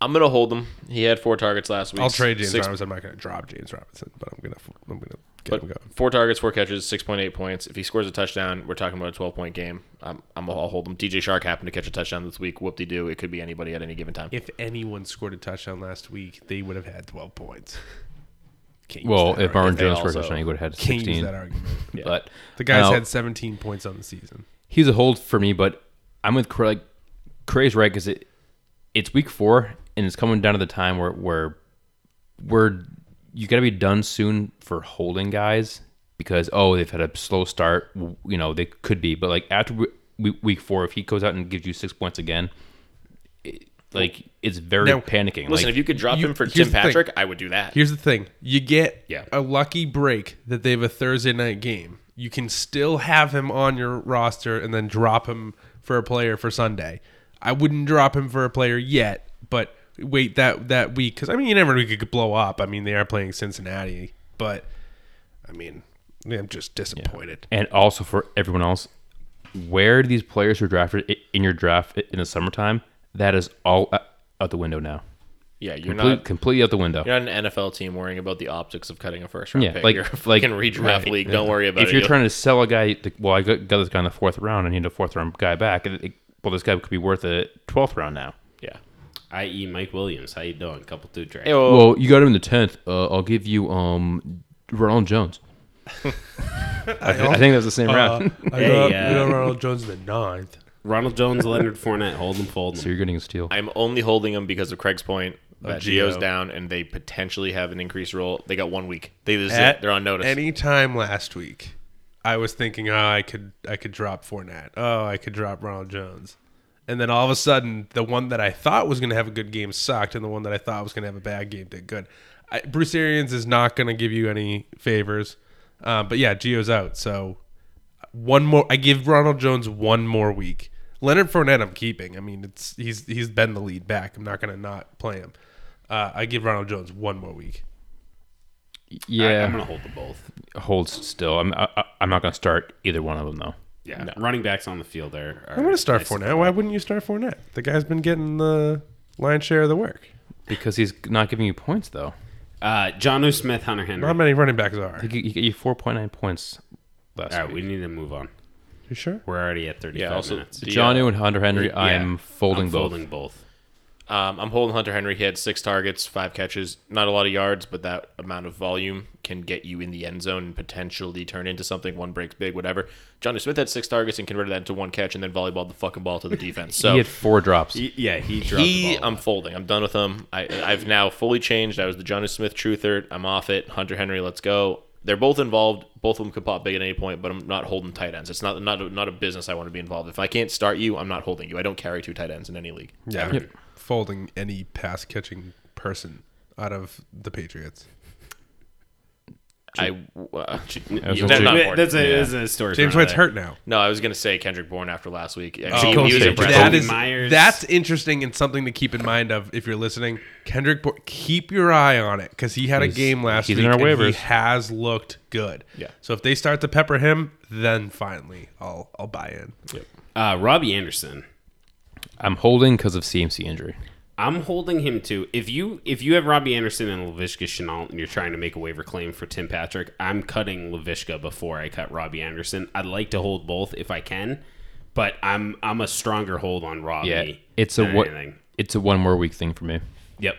I'm gonna hold him. He had four targets last week. I'll trade James Six- Robinson. I'm not gonna drop James Robinson, but I'm gonna I'm gonna get But him going. four targets, four catches, six point eight points. If he scores a touchdown, we're talking about a twelve point game. I'm, I'm I'll hold him. DJ Chark happened to catch a touchdown this week. Whoop de doo. It could be anybody at any given time. If anyone scored a touchdown last week, they would have had 12 points. Can't use Well, that if Marvin If they Jones scored a also- touchdown, he would have had Can't use 16. that argument. But The guy's now, had 17 points on the season. he's a hold for me, but I'm with Craig. Craig's right because it it's week four and it's coming down to the time where where where you got to be done soon for holding guys because oh they've had a slow start, you know they could be, but like after we- we- week four, if he goes out and gives you six points again, it, like it's very Now, panicking. Listen, like, if you could drop you- him for Tim the thing. Patrick, I would do that. Here's the thing: you get Yeah. a lucky break that they have a Thursday night game. You can still have him on your roster and then drop him for a player for Sunday. I wouldn't drop him for a player yet, but wait that that week because I mean you never know he could blow up. I mean they are playing Cincinnati, but I mean I'm just disappointed. And also for everyone else, where these players were drafted in your draft in the summertime, that is all uh, out the window now. yeah, you're Complete, not. completely out the window. You're not an NFL team worrying about the optics of cutting a first round Yeah, pick. like- you're a like- fucking redraft right, league. Don't worry about if it. If you're trying to sell a guy, to, well, I got, got this guy in the fourth round. I need a fourth round guy back. It- it- well, this guy could be worth a twelfth round now. Yeah. i.e mike williams how you doing couple two trade Hey, well, Well, you got him in the tenth. Uh, I'll give you um Ronald Jones. I, I think that's the same round. I Hey, uh, got Ronald Jones in the ninth. ronald jones leonard Fournette, hold them fold them so you're getting a steal. I'm only holding him because of Craig's point that Gio. Gio's down and they potentially have an increased role. They got one week. They this At, they're on notice. Any time last week, I was thinking, oh, I could I could drop Fournette. Oh, I could drop Ronald Jones. And then all of a sudden, the one that I thought was going to have a good game sucked, and the one that I thought was going to have a bad game did good. I, Bruce Arians is not going to give you any favors. Um, but yeah, Gio's out, so one more. I give Ronald Jones one more week. Leonard Fournette, I'm keeping. I mean, it's he's he's been the lead back. I'm not gonna not play him. Uh, I give Ronald Jones one more week. Yeah, I, am gonna hold the both. holds still. I'm I, I- I'm not going to start either one of them though. Yeah, running backs on the field are. are I'm gonna start nice. Fournette. Why wouldn't you start Fournette? The guy's been getting the lion's share of the work. Because he's not giving you points though. Uh, Jonnu Smith, Hunter Henry. Not many running backs are. He, g- he got you 4.9 points last All right, week. we need to move on. You sure? We're already at 35 Yeah, also- minutes. The, Jonnu uh, and Hunter Henry, Yeah, I'm folding I'm both. Folding both. Um, I'm holding Hunter Henry. He had six targets, five catches. Not a lot of yards, but that amount of volume can get you in the end zone and potentially turn into something. One breaks big, whatever. Johnny Smith had six targets and converted that into one catch, and then volleyballed the fucking ball to the defense. So he had four drops. He- yeah, he dropped he, the ball. I'm folding. I'm done with him. I, I've now fully changed. I was the Johnny Smith truther. I'm off it. Hunter Henry, let's go. They're both involved. Both of them could pop big at any point, but I'm not holding tight ends. It's not not a, not a business I want to be involved. If I can't start you, I'm not holding you. I don't carry two tight ends in any league. Yeah. Yep. Folding any pass catching person out of the Patriots. I uh, was yeah, not- say- important. that's a, Yeah. that's a story. James White's hurt now. No, I was gonna say Kendrick Bourne after last week. I mean, Oh, he, he was that is Meyers. that's interesting and something to keep in mind of if you're listening. Kendrick, Bourne, keep your eye on it because he had a game last he's week in our and he has looked good. Yeah. So if they start to pepper him, then finally I'll I'll buy in. Uh, Robbie Anderson. I'm holding because of CMC injury. I'm holding him too. if you if you have Robbie Anderson and Lavishka Shenault and you're trying to make a waiver claim for Tim Patrick, I'm cutting Lavishka before I cut Robbie Anderson. I'd like to hold both if I can, but I'm I'm a stronger hold on Robbie. Yeah, it's a than what? It's a one more week thing for me. Yep.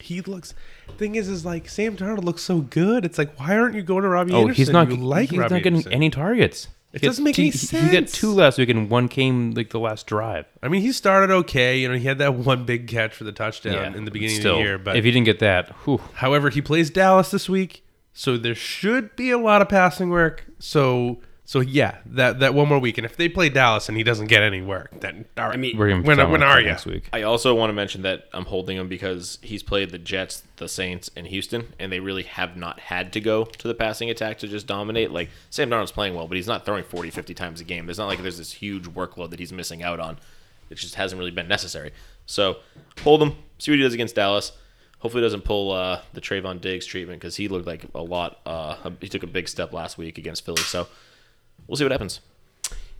He looks. Thing is, is like Sam Darnold looks so good. It's like why aren't you going to Robbie Oh, Anderson? he's not. You like he's Robbie not getting Anderson. any targets. It He doesn't make two- any he- He got two last week, and one came like the last drive. I mean, he started okay. You know, he had that one big catch for the touchdown in the beginning Still, of the year. But if he didn't get that, whew, However, he plays Dallas this week, so there should be a lot of passing work. So, so yeah, that that one more week, and if they play Dallas and he doesn't get any work, then all right. I mean, we're gonna When- when are that ya? next week? I also want to mention that I'm holding him because he's played the Jets, the Saints, and Houston, and they really have not had to go to the passing attack to just dominate. Like Sam Darnold's playing well, but he's not throwing 40, 50 times a game. There's not like there's this huge workload that he's missing out on. It just hasn't really been necessary. So hold him, see what he does against Dallas. Hopefully, he doesn't pull uh, the Trevon Diggs treatment because he looked like a lot. Uh, he took a big step last week against Philly. So we'll see what happens.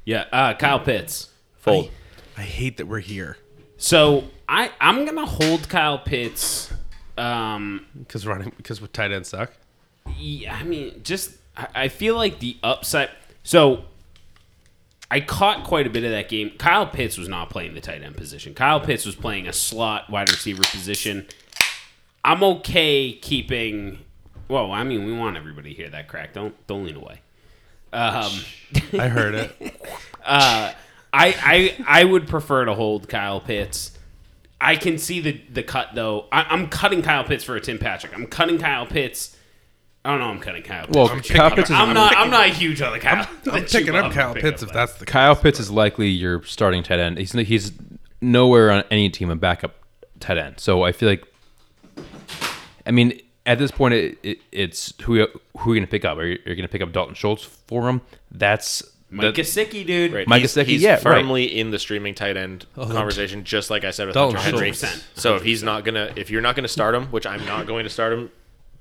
Yeah. Uh, Kyle Pitts. Fold. I hate that we're here So I I'm gonna hold Kyle Pitts. Um, because running because with tight ends suck. Yeah, I mean, just I I feel like the upside. So I caught quite a bit of that game. Kyle Pitts was not playing the tight end position. Kyle Pitts was playing a slot wide receiver position. I'm okay keeping. Well, I mean, we want everybody to hear that crack. Don't don't lean away. Um, I heard it. I, I I would prefer to hold Kyle Pitts. I can see the the cut though. I, I'm cutting Kyle Pitts for a Tim Patrick. I'm cutting Kyle Pitts. I don't know. I'm cutting Kyle. Pitts. Well, I'm, Kyle Pitts is I'm not. I'm not huge on the Kyle. I'm picking up Kyle Pitts if that's the Kyle Pitts is likely your starting tight end. He's he's nowhere on any team a backup tight end. So I feel like, I mean, at this point, it, it, it's who you- who are you going to pick up? Are you, going to pick up Dalton Schultz for him? That's Mike that- Gesicki, dude. Right. Mike he's, Gesicki, he's yeah, right. firmly in the streaming tight end conversation, just like I said with Dalton Hunter Henry. Schultz. So if he's not gonna, if you're not gonna start him, which I'm not going to start him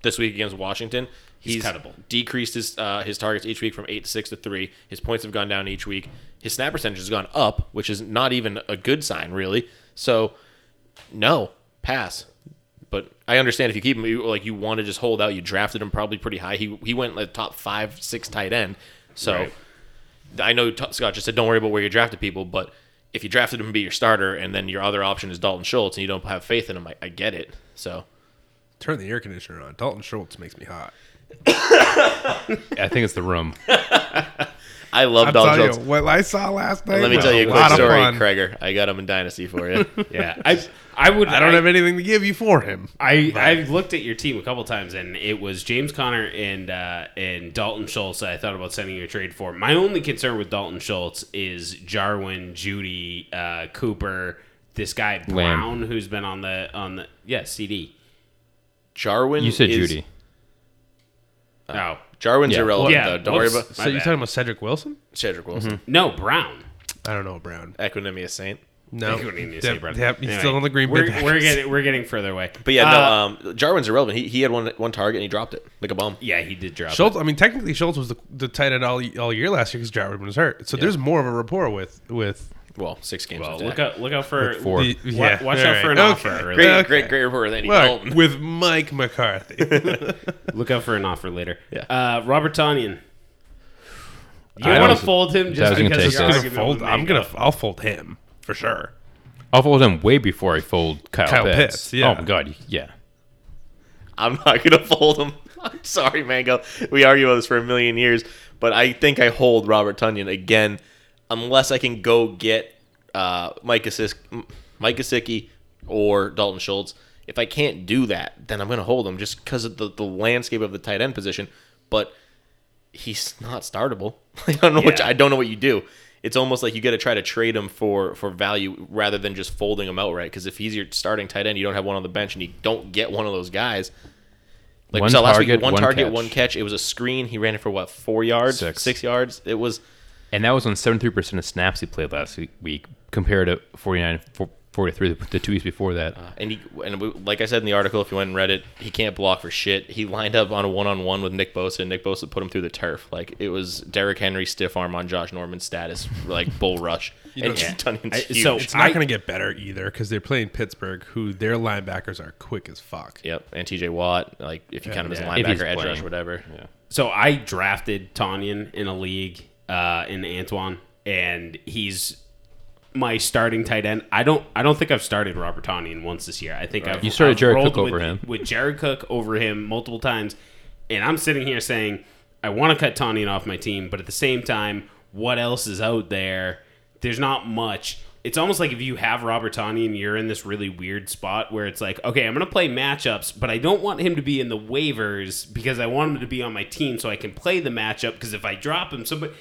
this week against Washington, he's, cuttable. decreased his uh, his targets each week from eight to six to three. His points have gone down each week. His snap percentage has gone up, which is not even a good sign, really. So no, pass. But I understand if you keep him, you, like you want to just hold out. You drafted him probably pretty high. He he went like top five, six tight end. So. Right. I know T- Scott just said don't worry about where you drafted people, but if you drafted him to be your starter and then your other option is Dalton Schultz and you don't have faith in him, I, I get it. So Turn the air conditioner on. Dalton Schultz makes me hot. I think it's the room. I love I'll Dalton tell Schultz. you what I saw last night. Let me was tell you a lot quick story, fun. Craiger. I got him in Dynasty for you. Yeah, I I would. I don't have anything to give you for him. I I've looked at your team a couple times, and it was James Conner and uh, and Dalton Schultz. that I thought about sending you a trade for. My only concern with Dalton Schultz is Jarwin, Judy, uh, Cooper, this guy Brown, who's been on the on the yeah CD. Jarwin. You said is- Judy. Oh, Jarwin's Yeah. irrelevant Yeah, though. Don't worry about So My you're bad. talking about Cedric Wilson? Cedric Wilson. No, Brown. I don't know Brown. Equanimeous Saint. No, You wouldn't even say Yep, Brown. yep, he's Anyway, still on the Green Bay. We're, we're getting we're getting further away. But yeah, Uh, no. Um, Jarwin's irrelevant. He, he had one one target and he dropped it like a bomb. yeah, he did drop. Schultz. I mean, technically, Schultz was the, the tight end all, all year last year because Jarwin was hurt. So there's more of a rapport with with Well, six games. Well, with look out! Look out for four. the, yeah. watch all out for an Okay. offer. early. Great, Okay. great, great reporter. Andy Well, Dalton. with Mike McCarthy. Look out for an offer later. Yeah. Uh, Robert Tonyan. You I want was- to fold him I just was gonna because take of that. your gonna argument fold. with I'm gonna. I'll fold him for sure. I'll fold him way before I fold Kyle, Kyle Pitts. Pitts, yeah. Oh my god, yeah. I'm not gonna fold him. I'm sorry, Mango. We argue about this for a million years, but I think I hold Robert Tonyan again, unless I can go get uh, Mike Gesicki, Mike or Dalton Schultz. If I can't do that, then I'm gonna hold him just because of the, the landscape of the tight end position. But he's not startable. I don't know what Yeah. I don't know what you do. It's almost like you got to try to trade him for for value rather than just folding him outright. Because if he's your starting tight end, you don't have one on the bench, and you don't get one of those guys. Like One we saw last target, week, one, one target, catch. one catch. It was a screen. He ran it for what four yards, Six. yards. It was And that was on 73% of snaps he played last week- week compared to 49, 43 the two weeks before that. Uh, and he and we, like I said in the article, if you went and read it, he can't block for shit. He lined up on a one on one with Nick Bosa, and Nick Bosa put him through the turf. Like it was Derrick Henry stiff arm on Josh Norman status, like bull rush. and know, Tonyan's I- so- It's not going to get better either because they're playing Pittsburgh, who their linebackers are quick as fuck. Yep, and TJ Watt, like if you count him as a yeah. If he's linebacker, edge rush, playing. whatever. Yeah. So I drafted Tonyan in a league uh, in Antoine, and he's my starting tight end. I don't I don't think I've started Robert Tonyan once this year. I think I've You started I've Jared Cook with, over him. with Jared Cook over him multiple times, and I'm sitting here saying I want to cut Tonyan off my team, but at the same time, what else is out there? There's not much. It's almost like if you have Robert Tonyan, you're in this really weird spot where it's like, okay, I'm going to play matchups, but I don't want him to be in the waivers because I want him to be on my team so I can play the matchup. Because if I drop him, somebody,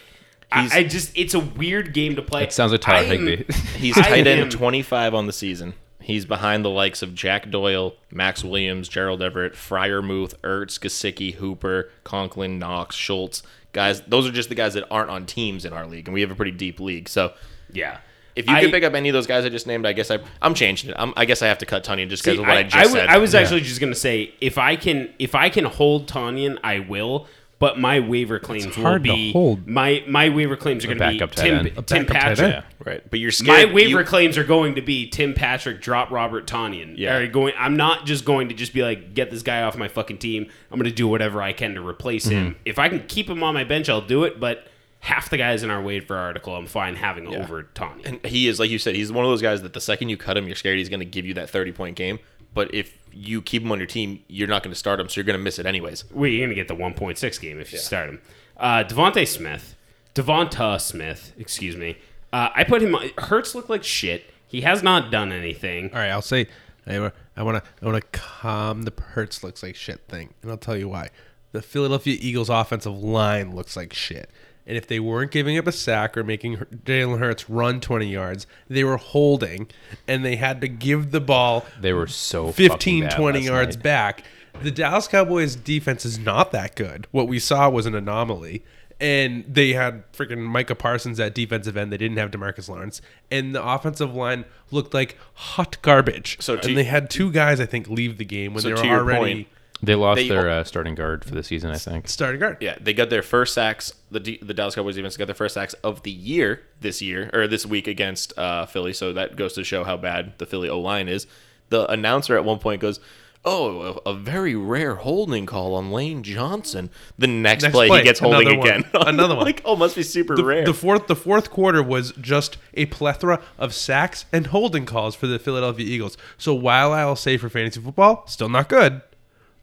I, I just, it's a weird game to play. It sounds like Tyler I am- Higbee. He's I tight end 25 on the season. He's behind the likes of Jack Doyle, Max Williams, Gerald Everett, Freiermuth, Ertz, Gesicki, Hooper, Conklin, Knox, Schultz. Guys, those are just the guys that aren't on teams in our league, and we have a pretty deep league. So yeah. if you I- could pick up any of those guys I just named, I guess I, I'm changing it. I'm, I guess I have to cut Tonyan just because of what I, I, just I, w- said. I was actually just gonna say if I can if I can hold Tonyan, I will. But my waiver claims will hard to be hold. my my waiver claims are going to be backup tight Tim, Tim backup tight Patrick. end. right, but you're scared. My waiver you- claims are going to be Tim Patrick drop Robert Tonyan. Yeah. Are going. I'm not just going to just be like get this guy off my fucking team. I'm going to do whatever I can to replace him. Mm-hmm. If I can keep him on my bench, I'll do it. But half the guys in our waiver article, I'm fine having over Tonyan. And he is, like you said, he's one of those guys that the second you cut him, you're scared he's going to give you that 30 point game. But if you keep him on your team, you're not going to start him, so you're going to miss it anyways. Well, you're going to get the 1.6 game if you start him. Uh, Devontae Smith, Devonta Smith, excuse me. Uh, I put him. Hurts look like shit. He has not done anything. All right, I'll say I want to I want to calm the Hurts looks like shit thing, and I'll tell you why. The Philadelphia Eagles offensive line looks like shit. And if they weren't giving up a sack or making Hur- Jalen Hurts run 20 yards, they were holding and they had to give the ball They were so fucking 15, bad 20 yards night. back. The Dallas Cowboys defense is not that good. What we saw was an anomaly. And they had freaking Micah Parsons at defensive end. They didn't have Demarcus Lawrence. And the offensive line looked like hot garbage. So to- and they had two guys, I think, leave the game when So they to were your already point, They lost They- their uh, starting guard for the season, I think. starting guard. Yeah, they got their first sacks. The D- the Dallas Cowboys defense got their first sacks of the year this year or this week against uh, Philly. So that goes to show how bad the Philly O line is. The announcer at one point goes, "Oh, a, a very rare holding call on Lane Johnson." The next, Next play, play, he gets holding another one. again. Another one. like, oh, must be super The, rare. the fourth the fourth quarter was just a plethora of sacks and holding calls for the Philadelphia Eagles. So while I'll say for fantasy football, still not good.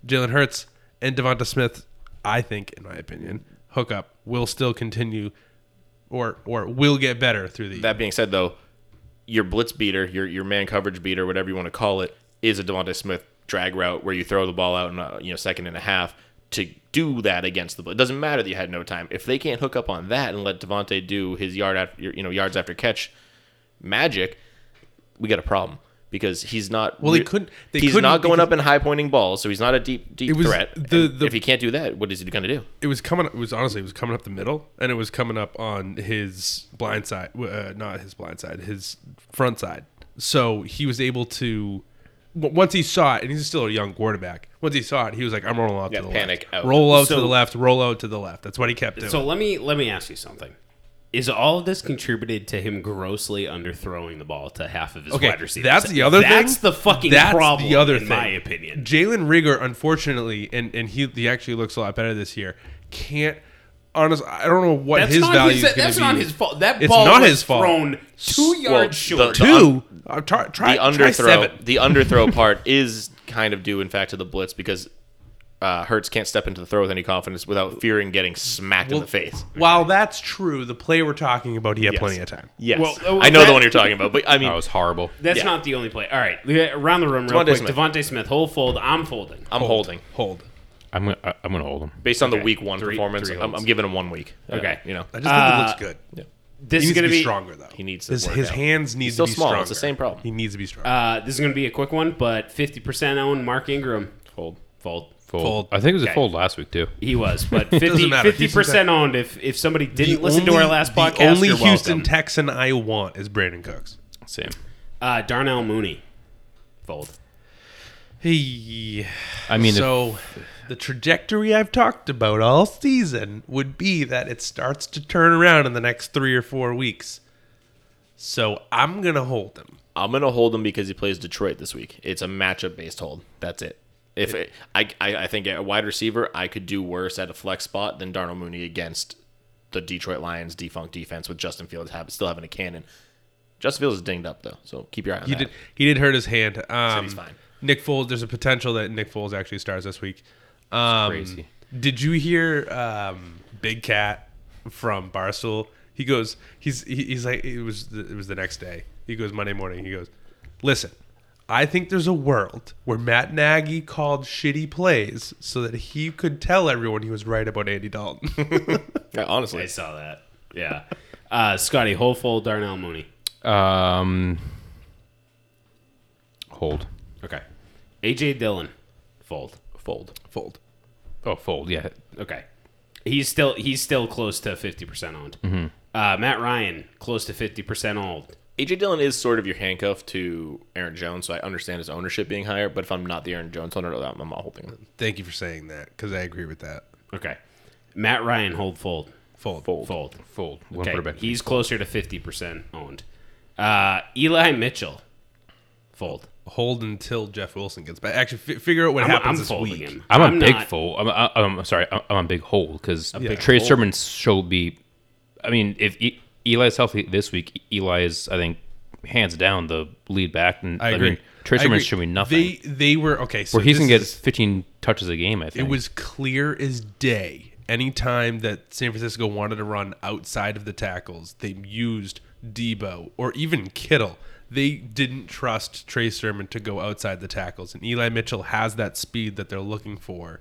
Jalen Hurts and Devonta Smith, I think, in my opinion, hookup will still continue or or will get better through the that being said, though, your blitz beater, your your man coverage beater, whatever you want to call it, is a Devontae Smith drag route where you throw the ball out in a, you know second and a half to do that against the. It doesn't matter that you had no time if they can't hook up on that and let Devonte do his yard after you know yards after catch magic. We got a problem because he's not. Well, he couldn't- they he's couldn't not going up and high pointing balls, so he's not a deep deep It was threat. the- the- if he can't do that, what is he going to do? it was coming. It was honestly, it was coming up the middle, and it was coming up on his blind side. Uh, not his blind side, his front side. So he was able to. Once he saw it, and he's still a young quarterback. Once he saw it, he was like, "I'm rolling out Yeah, to the panic left, out. roll out to the left, roll out to the left." That's what he kept doing. So let me let me ask you something. Is all of this contributed to him grossly underthrowing the ball to half of his Okay, wide receivers? that's the other That's thing. That's the fucking That's problem. the other in thing. my opinion. Jalen Reagor, unfortunately, and and he he actually looks a lot better this year. Can't honest. I don't know what That's his value his. is going That's to be. not his fault. That It's ball not was his fault. thrown two yards short. the- Two. Uh, try, try, the try underthrow, seven. the underthrow part is kind of due, in fact, to the blitz because uh, Hurts can't step into the throw with any confidence without fearing getting smacked in the face. While that's true, the play we're talking about, he had Yes. plenty of time. Yes, Well, uh, I know that- the one you're talking about, but I mean, That was horrible. That's Yeah. not the only play. All right, around the room real Devontae quick. Smith. Devontae Smith, hold fold. I'm folding. I'm holding Hold. I'm gonna I- I'm gonna hold him. based on the week one Three- performance. three I'm. I'm giving him one week. Uh, Okay. you know, I just think Uh, it looks good. This He is needs to be be stronger though. he needs to his, his hands need still to be small. stronger. It's the same problem. He needs to be stronger. Uh, this is going to be a quick one, but 50% owned Mark Ingram. Fold. Fold. Fold. Fold. I think it was Okay. a fold last week too. He was, but 50 percent owned. If if somebody didn't The listen to our last the podcast, only you're Houston welcome. Texan I want is Brandin Cooks. Same. uh, Darnell Mooney, fold. Hey, I mean, if- so the trajectory I've talked about all season would be that it starts to turn around in the next three or four weeks. So I'm gonna hold him. I'm gonna hold him because he plays Detroit this week. It's a matchup based hold. That's it. If it, I, I I think at a wide receiver, I could do worse at a flex spot than Darnell Mooney against the Detroit Lions defunct defense with Justin Fields have, still having a cannon. Justin Fields is dinged up though, so keep your eye on He that. did. He did hurt his hand. Um, he's fine. Nick Foles. There's a potential that Nick Foles actually starts this week. Um, crazy. Did you hear um, Big Cat from Barstool? He goes. He's he's like it was the, it was the next day. He goes Monday morning. He goes, listen. I think there's a world where Matt Nagy called shitty plays so that he could tell everyone he was right about Andy Dalton. Yeah, honestly, I saw that. Yeah. Uh, Scotty, hold fold Darnell Mooney. um, hold. Okay. AJ Dillon, fold. fold. Fold. Oh, fold. Yeah. Okay. He's still he's still close to 50% owned. Mm-hmm. Uh, Matt Ryan, close to 50% owned. AJ Dillon is sort of your handcuff to Aaron Jones, so I understand his ownership being higher. But if I'm not the Aaron Jones owner, I'm I'm not holding him. Thank you for saying that because I agree with that. Okay. Matt Ryan, hold fold. Fold. Fold. Fold. Fold. One Okay. quarterback. He's closer to 50% owned. Uh, Eli Mitchell, fold. Hold until Jeff Wilson gets back. Actually, fi figure out what I'm, happens I'm this week. him. I'm, a big not- fold. I'm, I'm, I'm sorry. I'm, I'm a big hold because big Trey hold? Sermon showed me. I mean, if e- Eli's healthy this week, Eli is, I think, hands down the lead back. And I agree. mean, Trey I showing me nothing. They they were okay. So where he's gonna get is- 15 touches a game. I think It was clear as day. Anytime that San Francisco wanted to run outside of the tackles, they used Deebo or even Kittle. They didn't trust Trey Sermon to go outside the tackles, and Eli Mitchell has that speed that they're looking for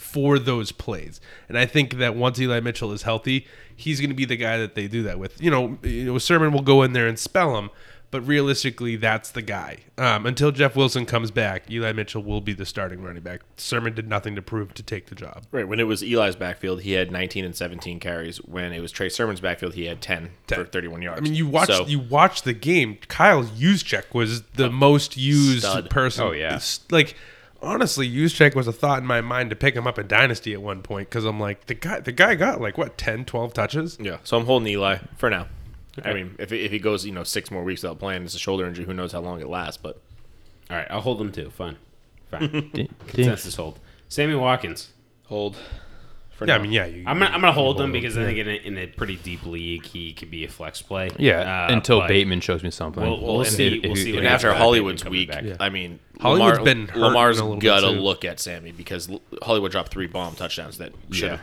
for those plays. And I think that once Eli Mitchell is healthy, he's going to be the guy that they do that with. You know, you know, Sermon will go in there and spell him, but realistically, that's the guy. Um, until Jeff Wilson comes back, Eli Mitchell will be the starting running back. Sermon did nothing to prove to take the job. Right. When it was Eli's backfield, he had 19 and 17 carries. When it was Trey Sermon's backfield, he had 10, for 31 yards. I mean, you watched So, you watched the game. Kyle Juszczyk was the most used stud. person. Oh, yeah. It's like honestly, Juszczyk was a thought in my mind to pick him up in Dynasty at one point because I'm like the guy. The guy got like what 10, 12 touches. Yeah. So I'm holding Eli for now. I mean, if, if he goes, you know, six more weeks without playing, it's a shoulder injury. Who knows how long it lasts? But All right, I'll hold him too. Fine. Fine. Ding- ding. Consensus hold. Sammy Watkins. hold. For Yeah, now. I mean, yeah, you, I'm gonna, I'm gonna hold him because I think in a, in a pretty deep league he could be a flex play. Yeah, Uh, until Bateman shows me something. We'll, we'll Well, and see. if- we'll if- see. And after Hollywood's week, back. I mean, Hollywood's Lamar, been hurting Lamar's a little bit, got to too. look at Sammy because Hollywood dropped three bomb touchdowns that should Yeah.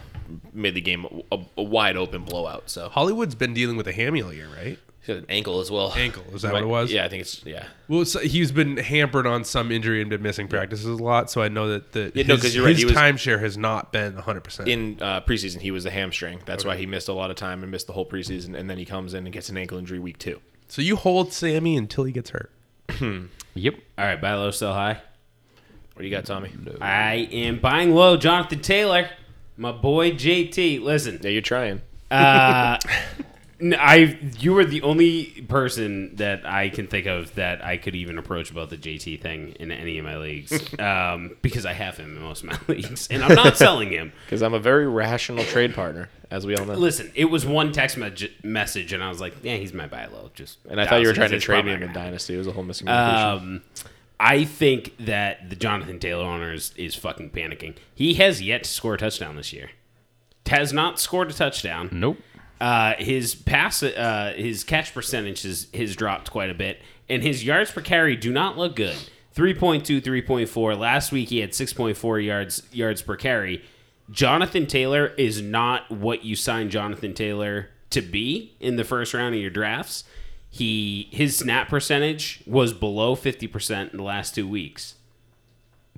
made the game a, a wide open blowout. So Hollywood's been dealing with a hammy all year, right? He an ankle as well. Ankle is that what it was? Yeah, I think it's yeah. Well, so he's been hampered on some injury and been missing practices a lot. So I know that the Yeah, no, his, 'cause you're right, his he was- timeshare has not been 100. percent In uh, preseason, he was a hamstring. That's why he missed a lot of time and missed the whole preseason. And then he comes in and gets an ankle injury week two. So you hold Sammy until he gets hurt. Yep. All right, buy low, sell high. What do you got, Tommy? I am buying low. Jonathan Taylor, my boy JT. Listen, Yeah, you're trying. uh, n- I you were the only person that I can think of that I could even approach about the JT thing in any of my leagues um, because I have him in most of my leagues, and I'm not selling him. Because I'm a very rational trade partner, as we all know. Listen, it was one text me- message, and I was like, "Yeah, he's my buy low." Just And I thought you were trying to trade me probably in not dynasty. It was a whole miscommunication. Um, I think that the Jonathan Taylor owner is, is fucking panicking. He has yet to score a touchdown this year. Has not scored a touchdown. Nope. Uh, his pass, uh, his catch percentage has, has dropped quite a bit, and his yards per carry do not look good. 3.2, 3.4. Last week he had 6.4 yards yards per carry. Jonathan Taylor is not what you signed Jonathan Taylor to be in the first round of your drafts. He his snap percentage was below 50% in the last 2 weeks.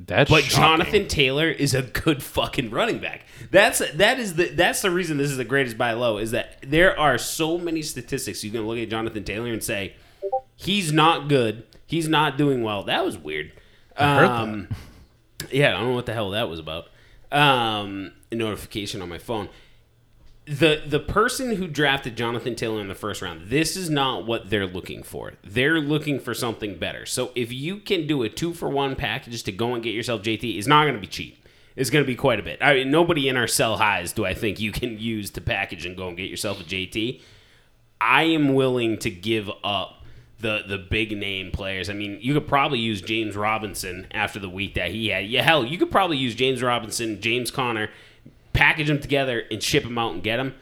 That's But shocking. Jonathan Taylor is a good fucking running back. That's that is the that's the reason this is the greatest buy low is that there are so many statistics you can look at Jonathan Taylor and say he's not good. He's not doing well. That was weird. heard Um, yeah, I don't know what the hell that was about. Um, a notification on my phone. The the person who drafted Jonathan Taylor in the first round, this is not what they're looking for. They're looking for something better. So if you can do a two for one package to go and get yourself JT, it's not going to be cheap. It's going to be quite a bit. I mean, nobody in our sell highs do I think you can use to package and go and get yourself a JT. I am willing to give up the the big name players. I mean, you could probably use James Robinson after the week that he had. Yeah, hell, you could probably use James Robinson, James Conner, package them together and ship them out and get them.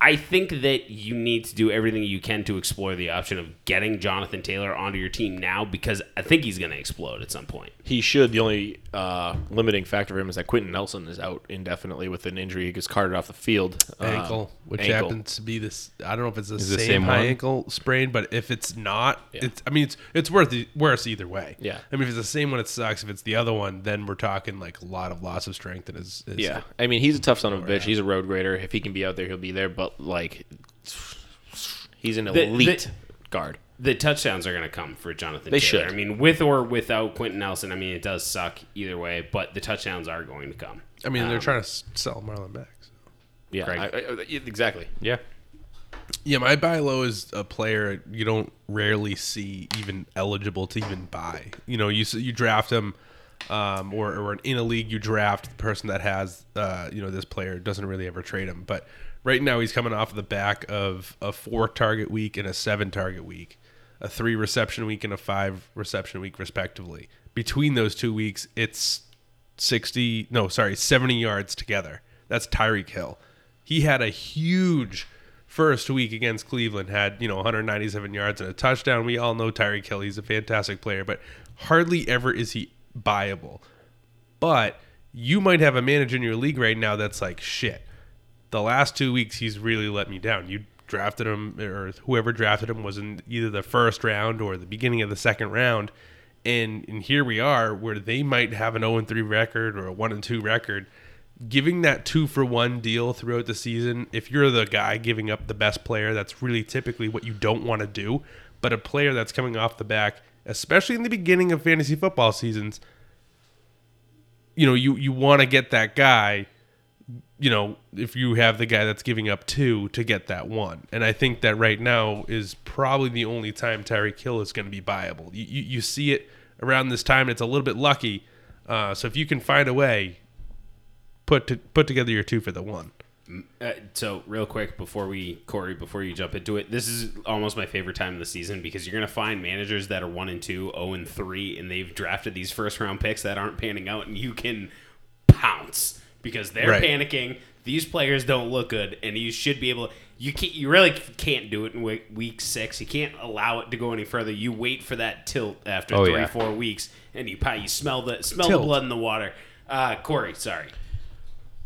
I think that you need to do everything you can to explore the option of getting Jonathan Taylor onto your team now because I think he's going to explode at some point. He should. The only uh, limiting factor for him is that Quenton Nelson is out indefinitely with an injury. He gets carted off the field. Uh, ankle, which ankle. happens to be this. I don't know if it's the it same, the same high one? ankle sprain, but if it's not, Yeah. it's. I mean, it's it's worth worse either way. Yeah. I mean, if it's the same one, it sucks. If it's the other one, then we're talking like a lot of loss of strength And his. his Yeah, I mean he's a tough son of a bitch. He's a road grader. If he can be out there, he'll be there. But like, he's an The- elite guard. The touchdowns are going to come for Jonathan. They Taylor. should. I mean, with or without Quenton Nelson. I mean, it does suck either way, but the touchdowns are going to come. I mean, they're Um, trying to sell Marlon Mack. so. Yeah, I, I, I- exactly. Yeah. Yeah, my buy low is a player you don't rarely see even eligible to even buy. You know, you you draft him, um, or or in a league you draft the person that has, uh, you know, this player doesn't really ever trade him. But right now he's coming off the back of a four target week and a seven target week, a three reception week and a five reception week respectively. Between those two weeks, it's sixty, no, sorry, seventy yards together. That's Tyreek Hill. He had a huge first week against Cleveland had, you know, 197 yards and a touchdown. We all know Tyreek Hill, he's a fantastic player, but hardly ever is he buyable. But you might have a manager in your league right now that's like, shit, the last two weeks he's really let me down. You drafted him, or whoever drafted him was in either the first round or the beginning of the second round. And, and here we are where they might have an 0 3 record or a 1 2 record giving that two for one deal throughout the season, if you're the guy giving up the best player, that's really typically what you don't want to do. But a player that's coming off the back, especially in the beginning of fantasy football seasons, you know, you, you want to get that guy, you know, if you have the guy that's giving up two to get that one. And I think that right now is probably the only time Tyreek Hill is going to be viable. You, you, you see it around this time, and it's a little bit lucky. Uh, so if you can find a way, put to, put together your two for the one. Uh, so real quick before we Corey before you jump into it, this is almost my favorite time of the season because you're gonna find managers that are one and two, 0 and three, and they've drafted these first round picks that aren't panning out, and you can pounce because they're Right. panicking. These players don't look good, and you should be able. You can't. You really can't do it in week, week six. You can't allow it to go any further. You wait for that tilt after Oh, three, yeah. four weeks, and you probably you smell the smell Tilt. the blood in the water. Uh, Corey, sorry.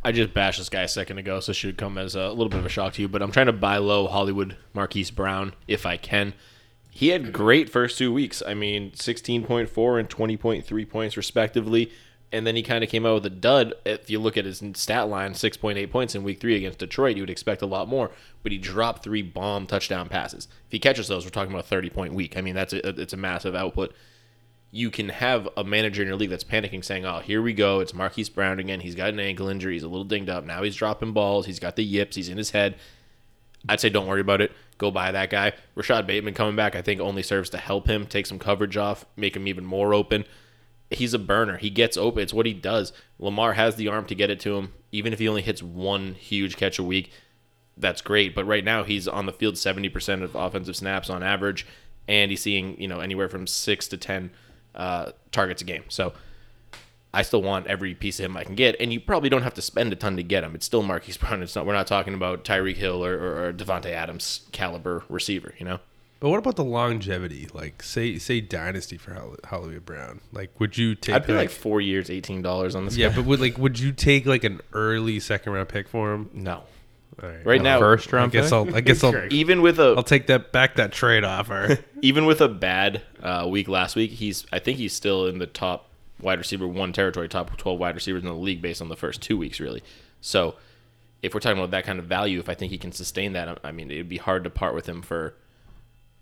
I just bashed this guy a second ago, so it should come as a little bit of a shock to you. But I'm trying to buy low Hollywood Marquise Brown if I can. He had great first two weeks. I mean, 16.4 and 20.3 points respectively. And then he kind of came out with a dud. If you look at his stat line, 6.8 points in week three against Detroit, you would expect a lot more, but he dropped three bomb touchdown passes. If he catches those, we're talking about a 30 point week. I mean, that's a, it's a massive output. You can have a manager in your league that's panicking, saying, "Oh, here we go. It's Marquise Brown again. He's got an ankle injury. He's a little dinged up. Now he's dropping balls. He's got the yips. He's in his head." I'd say don't worry about it. Go buy that guy. Rashod Bateman coming back, I think, only serves to help him take some coverage off, make him even more open. He's a burner. He gets open. It's what he does. Lamar has the arm to get it to him. Even if he only hits one huge catch a week, that's great. But right now, he's on the field 70% of offensive snaps on average, and he's seeing you know anywhere from six to 10 uh, targets a game. So I still want every piece of him I can get, and you probably don't have to spend a ton to get him. It's still Marquise Brown. It's not. We're not talking about Tyreek Hill or, or, or Davante Adams caliber receiver. You know. But what about the longevity? Like, say, say dynasty for Hol- Hollywood Brown. Like, would you take? I'd be like like four years, eighteen dollars on this. yeah, guy. but would like, would you take like an early second round pick for him? no. All right. Right now, First round. I round guess pick? I'll. I guess I'll. even with a I'll take that back. That trade offer. even with a bad uh, week last week, he's I think he's still in the top wide receiver one territory, top twelve wide receivers in the league based on the first two weeks, really. So if we're talking about that kind of value, if I think he can sustain that, I mean, it'd be hard to part with him for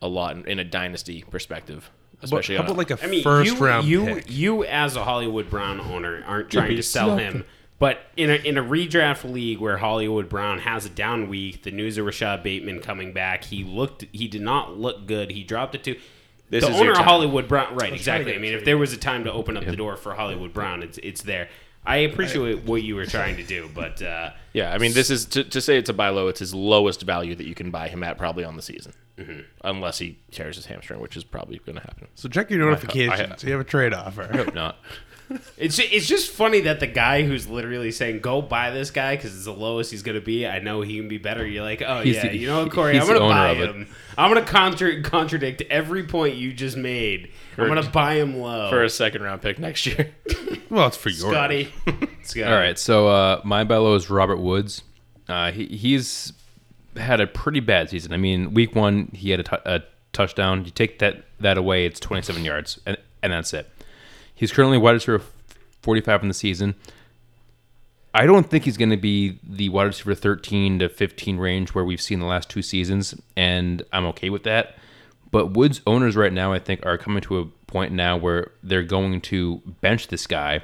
a lot in, in a dynasty perspective, But especially how on a- about like a I mean, first you, round you, pick? you as a Hollywood Brown owner aren't trying to sell him. But in a in a redraft league where Hollywood Brown has a down week, the news of Rashod Bateman coming back, he looked he did not look good. He dropped it to This the is owner of. Hollywood Brown. Right, exactly. I mean, if there was a time to open up the door for Hollywood Brown, it's it's there. I appreciate what you were trying to do, but uh, Yeah, I mean, this is to, to say it's a buy low. It's his lowest value that you can buy him at probably on the season, Mm-hmm. unless he tears his hamstring, which is probably going to happen. So check your notifications. you have a trade offer. Hope not. It's ju- it's just funny that the guy who's literally saying go buy this guy because it's the lowest he's gonna be. I know he can be better. You're like, oh He's yeah, the- you know what, Corey, he's I'm the gonna owner buy of it. him. I'm gonna contra- contradict every point you just made. I'm gonna buy him low For a second round pick next year. Well, it's for your. Scotty. Scotty. All right, so uh, my bellow is Robert Woods. Uh, he, he's had a pretty bad season. I mean, week one he had a, a touchdown. You take that that away, it's 27 yards, and and that's it. He's currently wide receiver 45 in the season. I don't think he's going to be the wide receiver 13 to 15 range where we've seen the last two seasons, and I'm okay with that. But Woods owners right now, I think, are coming to a point now where they're going to bench this guy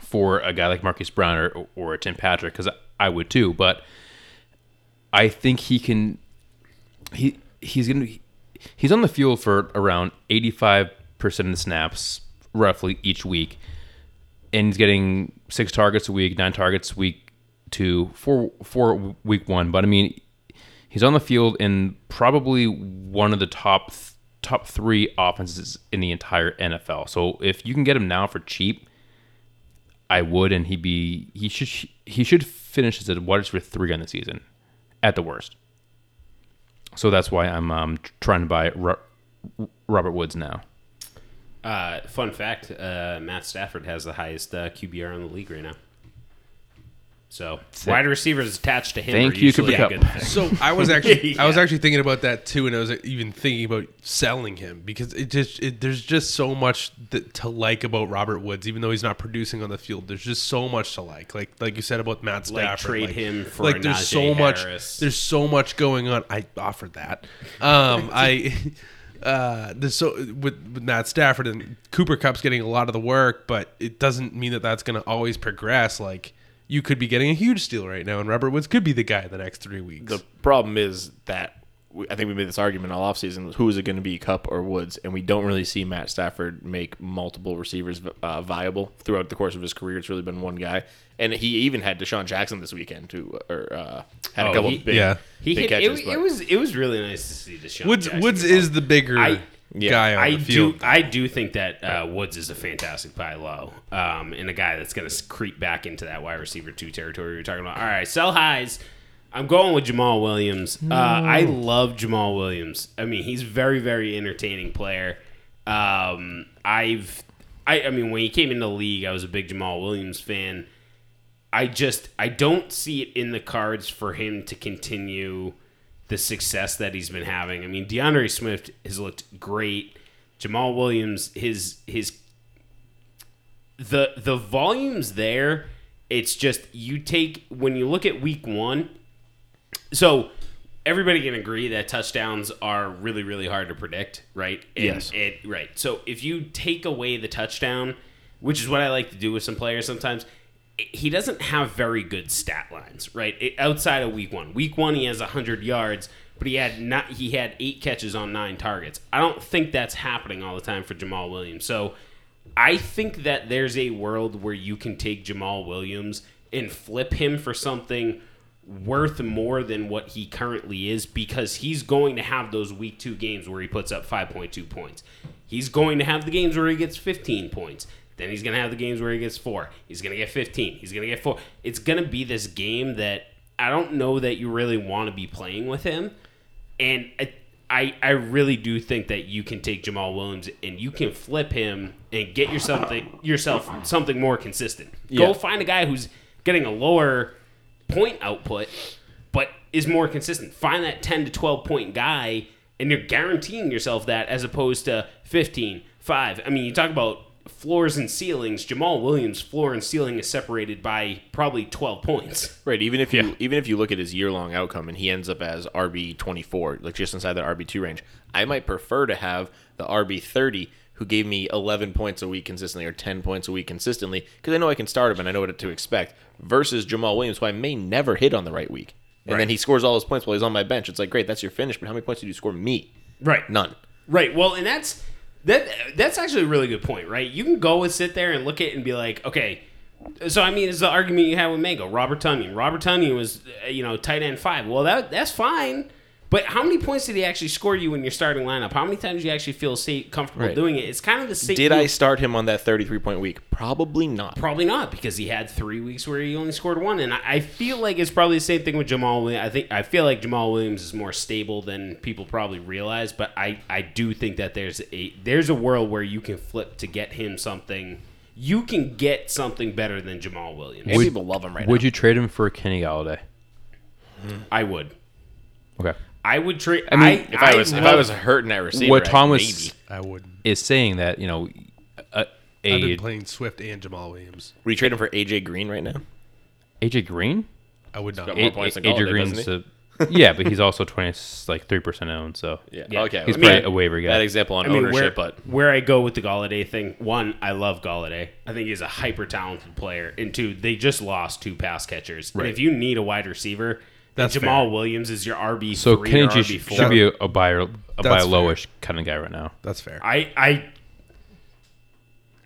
for a guy like Marquise Brown or, or Tim Patrick because I would too. But I think he can. He he's gonna he's on the field for around eighty five percent of the snaps roughly each week, and he's getting six targets a week, nine targets week two, four four week one. But I mean, he's on the field in probably one of the top top three offenses in the entire NFL. So if you can get him now for cheap, I would, and he'd be he should he should finish as a wide receiver three on the season, at the worst. So that's why I'm um, trying to buy Ro- Robert Woods now. Uh, fun fact: uh, Matt Stafford has the highest uh, QBR in the league right now. So wide receivers attached to him. Thank are you, usually Cooper a good thing. So I was actually I was actually thinking about that too, and I was even thinking about selling him because it just it, there's just so much that, to like about Robert Woods, even though he's not producing on the field. There's just so much to like, like like you said about Matt Like, Stafford. trade him for like there's Najee so much Harris. there's so much going on. I offered that. Um, I. Uh, there's so with, with Matt Stafford and Cooper Kupp's getting a lot of the work, but it doesn't mean that that's going to always progress. Like you could be getting a huge steal right now, and Robert Woods could be the guy the next three weeks. The problem is that I think we made this argument all offseason. Who is it going to be, Kupp or Woods? And we don't really see Matt Stafford make multiple receivers uh, viable throughout the course of his career. It's really been one guy, and he even had DeSean Jackson this weekend, who or uh, had a Oh, couple he- big, yeah. He big hit, catches. it, it was it was really nice to see DeSean. Woods Jackson Woods get is the bigger I- Yeah. guy on I the do. I do think that uh, Woods is a fantastic buy low, um, and a guy that's going to creep back into that wide receiver two territory we are talking about. All right, sell highs. I'm going with Jamaal Williams. Uh, I love Jamaal Williams. I mean, he's a very very entertaining player. Um, I've I, I mean when he came into the league, I was a big Jamaal Williams fan. I just I don't see it in the cards for him to continue the success that he's been having. I mean, D'Andre Swift has looked great. Jamaal Williams, his his the the volume's there. It's just you take when you look at week one. So everybody can agree that touchdowns are really really hard to predict, right? And Yes. It, right. So if you take away the touchdown, which is what I like to do with some players sometimes. He doesn't have very good stat lines, right? It- outside of week one, week one he has hundred yards, but he had not he had eight catches on nine targets. I don't think that's happening all the time for Jamaal Williams. So I think that there's a world where you can take Jamaal Williams and flip him for something worth more than what he currently is because he's going to have those week two games where he puts up 5.2 points. He's going to have the games where he gets 15 points. Then he's going to have the games where he gets four. He's going to get 15. He's going to get four. It's going to be this game that I don't know that you really want to be playing with him. And I, I, I really do think that you can take Jamaal Williams and you can flip him and get yourself something, yourself something more consistent. Yeah. Go find a guy who's getting a lower point output, but is more consistent. Find that 10 to 12 point guy, and you're guaranteeing yourself that as opposed to 15, 5. I mean, you talk about floors and ceilings. Jamaal Williams' floor and ceiling is separated by probably 12 points. Right. Even if you even if you look at his year long outcome and he ends up as RB twenty four, like just inside the RB two range, I might prefer to have the RB thirty who gave me eleven points a week consistently or ten points a week consistently because I know I can start him and I know what to expect. Versus Jamaal Williams, who I may never hit on the right week, and then he scores all his points while he's on my bench. It's like great, that's your finish, but how many points did you score me? Right. None. Right. Well, and that's that. That's actually a really good point, right? You can go and sit there and look at it and be like, okay. So I mean, it's the argument you had with Mango, Robert Tonyan. Robert Tonyan was, uh, you know, tight end five. Well, that that's fine. But how many points did he actually score you in your starting lineup? How many times did you actually feel safe, comfortable Right. doing it? It's kind of the same. Did I start him on that thirty three point week? Probably not. Probably not because he had three weeks where he only scored one, and I, I feel like it's probably the same thing with Jamaal. Williams. I think I feel like Jamaal Williams is more stable than people probably realize, but I, I do think that there's a there's a world where you can flip to get him something. You can get something better than Jamaal Williams. And people love him right Would now. Would you trade him for Kenny Golladay? I would. Okay. I would trade. I mean, if I was if I love- was hurting at receiver, what Thomas maybe. I wouldn't. is saying that you know, a, I've been playing Swift and Jamaal Williams. Would you trade him for AJ Green right now? AJ Green. I would not. got more A- points than AJ Golladay, Green's doesn't a, yeah, but he's also twenty like three percent owned. So Yeah. Yeah. Okay. he's I mean, probably a waiver guy. That example on I mean, ownership, where, but where I go with the Golladay thing, one, I love Golladay. I think he's a hyper talented player, and two, they just lost two pass catchers. And if you need a wide receiver, That's and Jamaal fair. Williams is your RB so three Kenny or G should, should be a, a buyer, a buy That's lowish kind of guy right now. That's fair. I I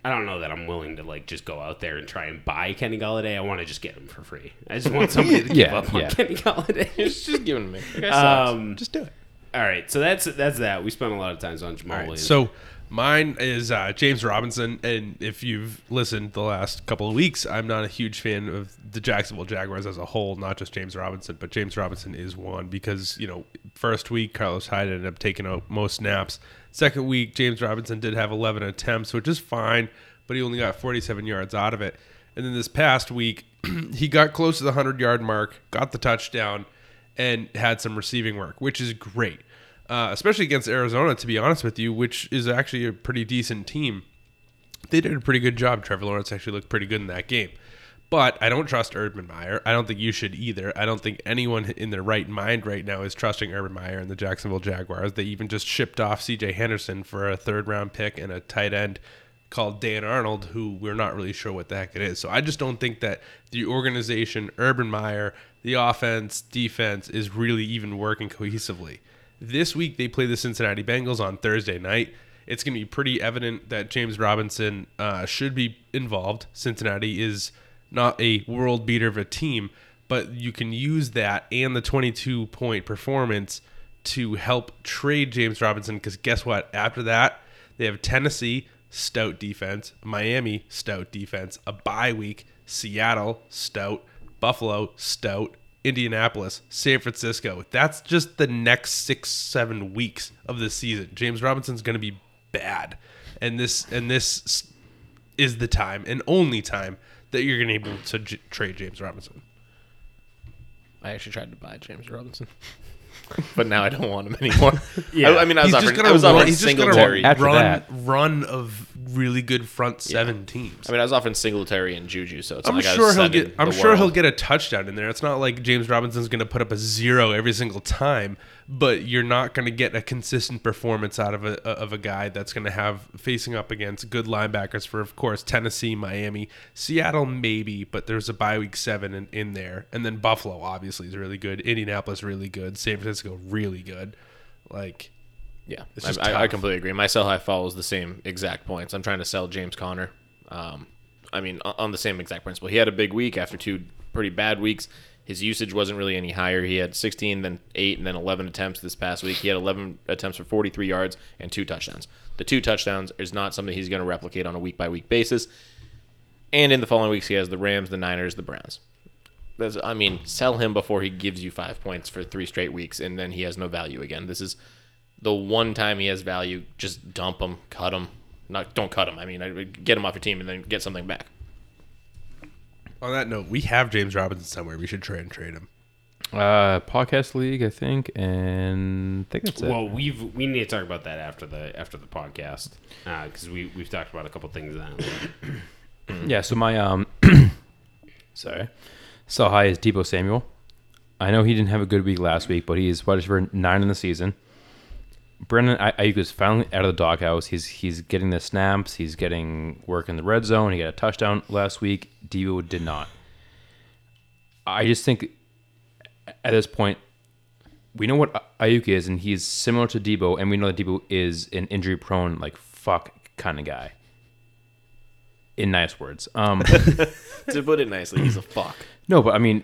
I don't know that I'm willing to like just go out there and try and buy Kenny Golladay. I want to just get him for free. I just want somebody to give Yeah, up on yeah. Kenny Golladay. just just giving me. um, Just do it. all right, so that's that's that. We spent a lot of times on Jamaal Williams. So mine is uh, James Robinson, and if you've listened the last couple of weeks, I'm not a huge fan of the Jacksonville Jaguars as a whole, not just James Robinson, but James Robinson is one because you know first week Carlos Hyde ended up taking out most snaps. Second week James Robinson did have 11 attempts, which is fine, but he only got 47 yards out of it. And then this past week, he got close to the 100 yard mark, got the touchdown, and had some receiving work, which is great uh, especially against Arizona, to be honest with you, which is actually a pretty decent team. They did a pretty good job. Trevor Lawrence actually looked pretty good in that game. But I don't trust Urban Meyer. I don't think you should either. I don't think anyone in their right mind right now is trusting Urban Meyer and the Jacksonville Jaguars. They even just shipped off CJ Henderson for a third round pick and a tight end called Dan Arnold, who we're not really sure what the heck it is. So I just don't think that the organization, Urban Meyer, the offense, defense is really even working cohesively. This week they play the Cincinnati Bengals on Thursday night. It's going to be pretty evident that James Robinson uh, should be involved. Cincinnati is not a world beater of a team, but you can use that and the 22 point performance to help trade James Robinson because guess what? After that, they have Tennessee, stout defense, Miami, stout defense, a bye week, Seattle, stout, Buffalo, stout, Indianapolis, San Francisco. That's just the next six, seven weeks of the season. James Robinson's going to be bad, and this and this is the time and only time that you're going to be able to j- trade James Robinson. I actually tried to buy James Robinson, but now I don't want him anymore. Yeah. I, I mean, I was He's offering, gonna I was run, offering he's just gonna Singletary. After run that- run of really good front seven teams. I mean, I was often Singletary and Juju, so it's I'm not like I sure was he'll get. I'm the sure he'll get a touchdown in there. It's not like James Robinson's going to put up a zero every single time, but you're not going to get a consistent performance out of a of a guy that's going to have facing up against good linebackers for, of course, Tennessee, Miami, Seattle, maybe, but there's a bye week seven in, in there, and then Buffalo obviously is really good. Indianapolis really good. San Francisco really good. Like Yeah, It's I, just I, I completely agree. My sell high follows the same exact points. I'm trying to sell James Conner. Um, I mean, on the same exact principle. He had a big week after two pretty bad weeks. His usage wasn't really any higher. He had 16, then 8, and then 11 attempts this past week. He had 11 attempts for 43 yards and two touchdowns. The two touchdowns is not something he's going to replicate on a week by week basis. And in the following weeks, he has the Rams, the Niners, the Browns. That's, I mean, sell him before he gives you five points for three straight weeks, and then he has no value again. This is the one time he has value. Just dump him, cut him. Not don't cut him. I mean, get him off your team and then get something back. On that note, we have James Robinson somewhere. We should try and trade him. Uh, podcast league, I think, and I think that's it. Well, we've we need to talk about that after the after the podcast because we we've talked about a couple things now. Yeah, so my um sorry. So high is Deebo Samuel. I know he didn't have a good week last week, but he's wide receiver nine in the season. Brandon I- Aiyuk is finally out of the doghouse. He's he's getting the snaps. He's getting work in the red zone. He got a touchdown last week. Deebo did not. I just think at this point we know what Aiyuk is, and he's similar to Deebo, and we know that Deebo is an injury prone, like fuck kind of guy. In nice words. Um To put it nicely, he's a fuck. No, but I mean,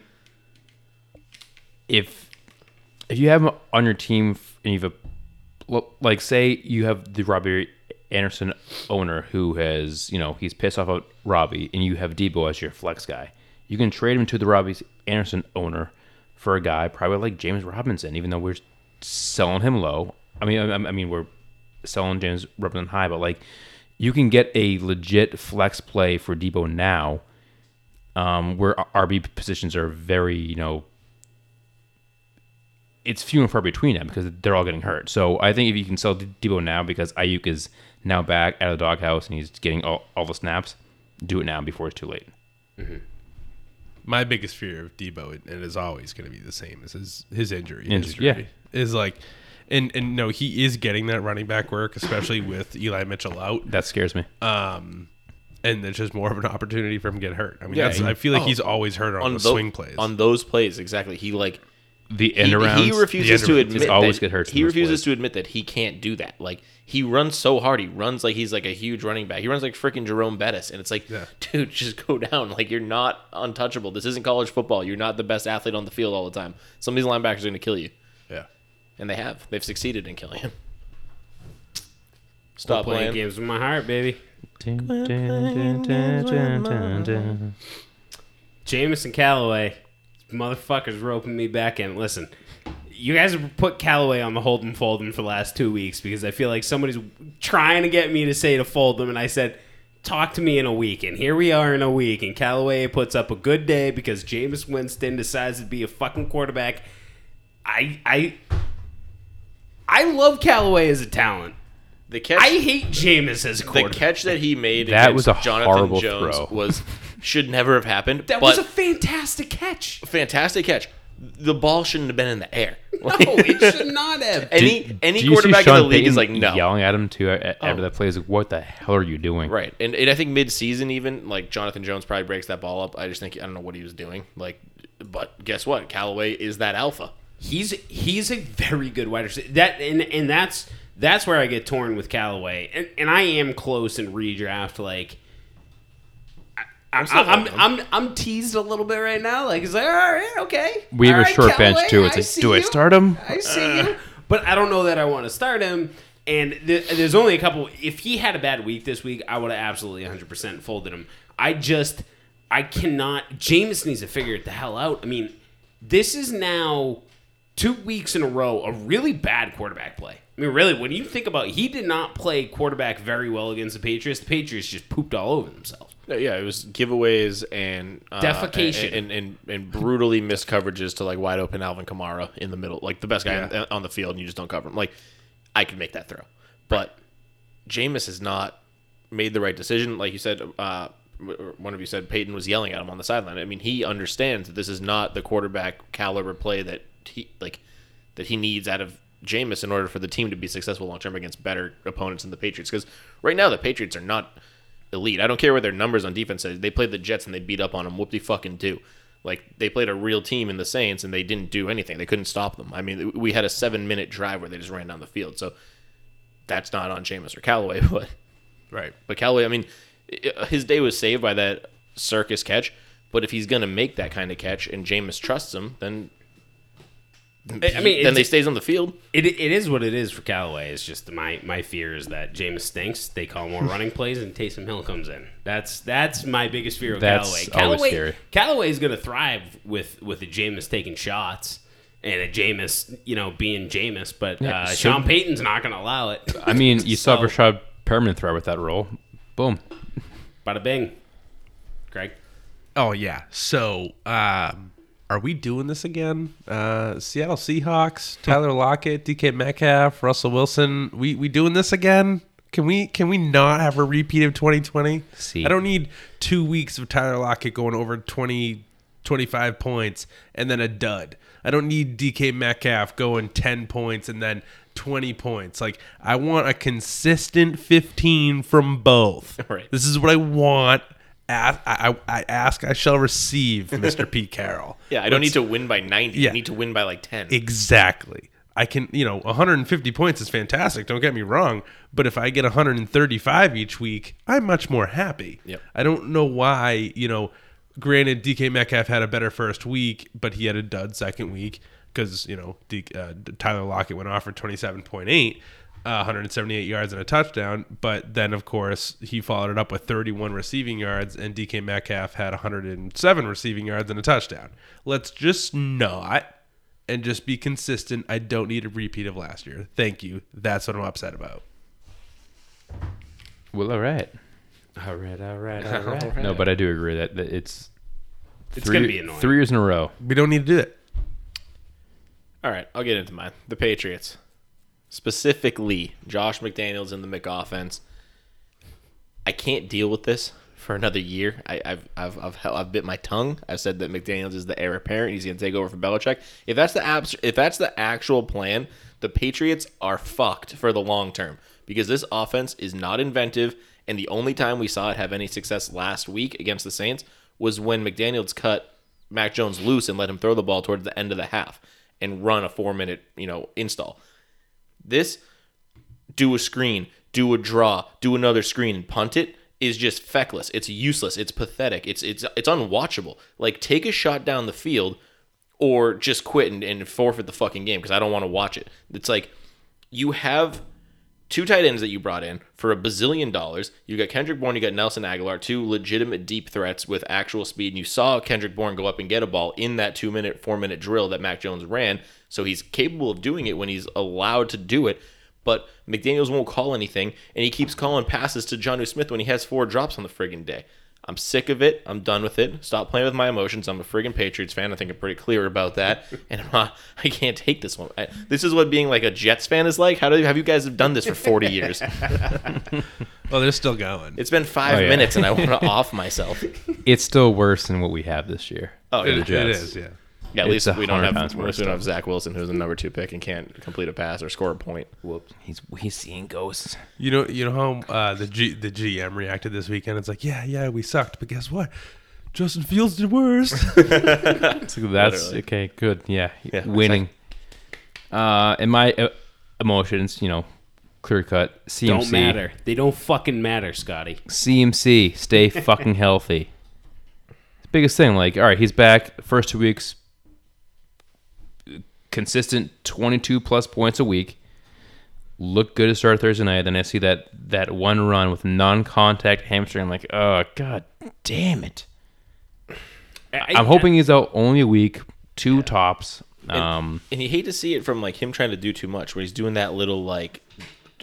if if you have him on your team and you've a well, like say you have the Robbie Anderson owner who has you know he's pissed off at Robbie and you have Deebo as your flex guy, you can trade him to the Robbie Anderson owner for a guy probably like James Robinson, even though we're selling him low. I mean, I, I mean we're selling James Robinson high, but like you can get a legit flex play for Deebo now um, where RB positions are very, you know, it's few and far between them because they're all getting hurt. So I think if you can sell Deebo now because Aiyuk is now back out of the doghouse and he's getting all, all the snaps, do it now before it's too late. my biggest fear of Deebo, and it is always going to be the same, is his his injury. Injury, yeah. is like, and and no, he is getting that running back work, especially with Eli Mitchell out. That scares me. Um, and it's just more of an opportunity for him to get hurt. I mean, Yeah, that's, he- I feel like oh, he's always hurt on, On the tho- swing plays. On those plays, exactly. He like The he, end around. he refuses to admit Just always that, get hurt He refuses plays. to admit that he can't do that. Like he runs so hard. He runs like he's like a huge running back. He runs like freaking Jerome Bettis, and it's like, Yeah. dude, just go down. Like you're not untouchable. This isn't college football. You're not the best athlete on the field all the time. Some of these linebackers are going to kill you, yeah. and they have. They've succeeded in killing him. Stop Stop playing playing. games with my heart, baby. Jameson Jameson Callaway, motherfuckers roping me back in. Listen, you guys have put Callaway on the hold and fold him for the last two weeks because I feel like somebody's trying to get me to say to fold them, and I said, talk to me in a week. And here we are in a week, and Callaway puts up a good day because Jameis Winston decides to be a fucking quarterback. I I I love Callaway as a talent. The catch. I hate Jameis as a quarterback. the catch that he made That against was a Jonathan horrible Jones throw. was should never have happened. that but was a fantastic catch. fantastic catch. The ball shouldn't have been in the air. No, it should not have. any any Do you see quarterback in the Sean league is Payton like no. yelling at him too uh, a- after Oh. that play. Is like, what the hell are you doing? Right, and, and I think mid-season even like Jonathan Jones probably breaks that ball up. I just think I don't know what he was doing. Like, but guess what? Callaway is that alpha. He's he's a very good wide receiver. That and and that's that's where I get torn with Callaway. And, and I am close in redraft. Like I, I'm, still I'm, I'm, I'm teased a little bit right now. Like it's like all right, okay. We have All a right, short bench, too. It's like, see do I start him? I see you. But I don't know that I want to start him. And th- there's only a couple. If he had a bad week this week, I would have absolutely 100% folded him. I just, I cannot. James needs to figure it the hell out. I mean, this is now two weeks in a row a really bad quarterback play. I mean, really, when you think about it, he did not play quarterback very well against the Patriots. The Patriots just pooped all over themselves. Uh, Yeah, it was giveaways and uh, Defecation. and, and, and and brutally missed coverages to like wide open Alvin Kamara in the middle, like the best guy Yeah. on, on the field, and you just don't cover him. Like, I could make that throw, but Jameis has not made the right decision. Like you said, uh, one of you said Payton was yelling at him on the sideline. I mean, he understands that this is not the quarterback caliber play that he like that he needs out of Jameis in order for the team to be successful long term against better opponents than the Patriots. Because right now the Patriots are not elite. I don't care what their numbers on defense is. They played the Jets and they beat up on them. Whoop de fucking do. Like they played a real team in the Saints and they didn't do anything. They couldn't stop them. I mean, we had a seven minute drive where they just ran down the field. So that's not on Jameis or Callaway, but Right. but Callaway, I mean, his day was saved by that circus catch. But if he's gonna make that kind of catch and Jameis trusts him, then I mean, then it's- they stays on the field. It, it is what it is for Callaway. It's just my my fear is that Jameis stinks. They call more running plays, and Taysom Hill comes in. That's that's my biggest fear of That's Callaway. Callaway scary. Callaway is going to thrive with with a Jameis taking shots and a Jameis, you know, being Jameis. But uh, so- Sean Payton's not going to allow it. I mean, you saw So- Rashad Perriman throw with that role. Boom. Bada bing, Greg. Oh yeah. So, um, are we doing this again? Uh, Seattle Seahawks, Tyler Lockett, DK Metcalf, Russell Wilson. We we doing this again? Can we can we not have a repeat of 2020? See. I don't need two weeks of Tyler Lockett going over 20, 25 points and then a dud. I don't need DK Metcalf going 10 points and then 20 points. Like I want a consistent 15 from both. Right. This is what I want. Ask, I, I I ask, I shall receive, Mr. Pete Carroll. Yeah, I don't Let's- need to win by ninety. Yeah. I need to win by like ten. Exactly. I can, you know, 150 points is fantastic. Don't get me wrong. But if I get 135 each week, I'm much more happy. Yep. I don't know why, you know, granted, DK Metcalf had a better first week, but he had a dud second week because, you know, D, uh, Tyler Lockett went off for 27.8. Uh, 178 yards and a touchdown, but then of course he followed it up with 31 receiving yards, and DK Metcalf had 107 receiving yards and a touchdown. Let's just not and just be consistent. I don't need a repeat of last year. Thank you. That's what I'm upset about. Well, all right. All right, all right, all right. No, but I do agree that, that it's It's three, gonna be annoying. three years in a row. We don't need to do it. All right, I'll get into mine. The Patriots, specifically Josh McDaniels in the McOffense. I can't deal with this for another year. I, I've, I've, I've, I've bit my tongue. I've said that McDaniels is the heir apparent. He's going to take over for Belichick. If that's the abs- if that's the actual plan, the Patriots are fucked for the long term because this offense is not inventive. And the only time we saw it have any success last week against the Saints was when McDaniels cut Mac Jones loose and let him throw the ball towards the end of the half and run a four minute, you know, install. This do a screen, do a draw, do another screen, and punt it is just feckless. It's useless. It's pathetic. It's it's it's unwatchable. Like take a shot down the field, or just quit and, and forfeit the fucking game because I don't want to watch it. It's like you have two tight ends that you brought in for a bazillion dollars. You got Kendrick Bourne, you got Nelson Agholor, two legitimate deep threats with actual speed. And you saw Kendrick Bourne go up and get a ball in that two minute, four minute drill that Mac Jones ran. So he's capable of doing it when he's allowed to do it. But McDaniels won't call anything, and he keeps calling passes to Jonnu Smith when he has four drops on the friggin' day. I'm sick of it. I'm done with it. Stop playing with my emotions. I'm a friggin' Patriots fan. I think I'm pretty clear about that. And I'm not, I can't take this one. I, this is what being like a Jets fan is like. How do have you guys have done this for 40 years? Well, they're still going. It's been five Oh, yeah. minutes, and I want to off myself. It's still worse than what we have this year. Oh, It- yeah. it Jets. is, yeah. Yeah, at It's least a we don't have at least we don't have Zach Wilson, who's a number two pick and can't complete a pass or score a point. Whoops. He's he's seeing ghosts. You know, you know how uh, the G, the GM reacted this weekend. It's like, yeah, yeah, we sucked, but guess what? Justin Fields did worse. So that's Literally. okay. Good. Yeah. Yeah, Winning. Uh, and my uh, emotions, you know, clear cut. CMC. Don't matter. They don't fucking matter, Scotty. CMC, stay fucking healthy. The biggest thing, like, all right, he's back. First two weeks, consistent 22 plus points a week. Look good to start Thursday night. Then I see that that one run with non-contact hamstring. I'm like, oh god, damn it! I, I'm hoping he's out only a week, two tops. Um, And you hate to see it from like him trying to do too much, where he's doing that little like,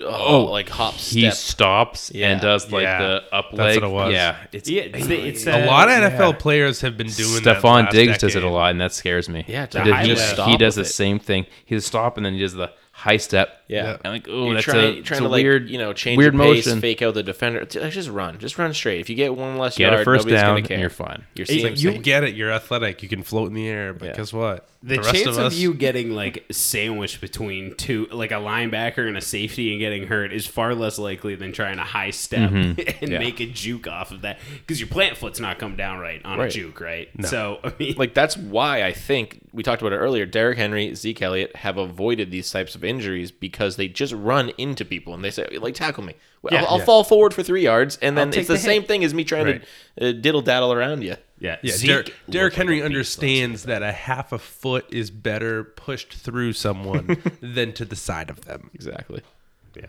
Oh, oh, like hop he stops Yeah. and does like Yeah, the up that's leg. what it was. Yeah, it's Yeah, it's, the- it's a lot of NFL players have been doing that. Stefon last Diggs does it a decade. lot, and that scares me. Yeah, to He- he, highlight he does the it. same thing. He does stop, and then he does the high step. Yeah. And like, oh, that's trying, a, you're it's trying a to like weird, you know change weird your pace, motion. fake out the defender. Just run, just run straight. If you get one less Get yard, a first nobody's down, gonna care. and you're fine. You're Hey, you- You get it. You're athletic. You can float in the air. But Yeah. guess what? The, rest chance of, us- you getting like sandwiched between two, like a linebacker and a safety, and getting hurt is far less likely than trying to high step mm-hmm. and Yeah. make a juke off of that because your plant foot's not come down right on a juke, right? So I mean, like that's why I think we talked about it earlier. Derrick Henry, Zeke Elliott have avoided these types of injuries because they just run into people and they say, "Like tackle me, Well, Yeah. I'll, I'll Yeah. fall forward for three yards," and then it's the, the same thing as me trying Right. to uh, diddle daddle around you. yeah, Yeah, Zeke Derrick, looked Derrick like Henry understands that a half a foot is better pushed through someone than to the side of them. Exactly. Yeah.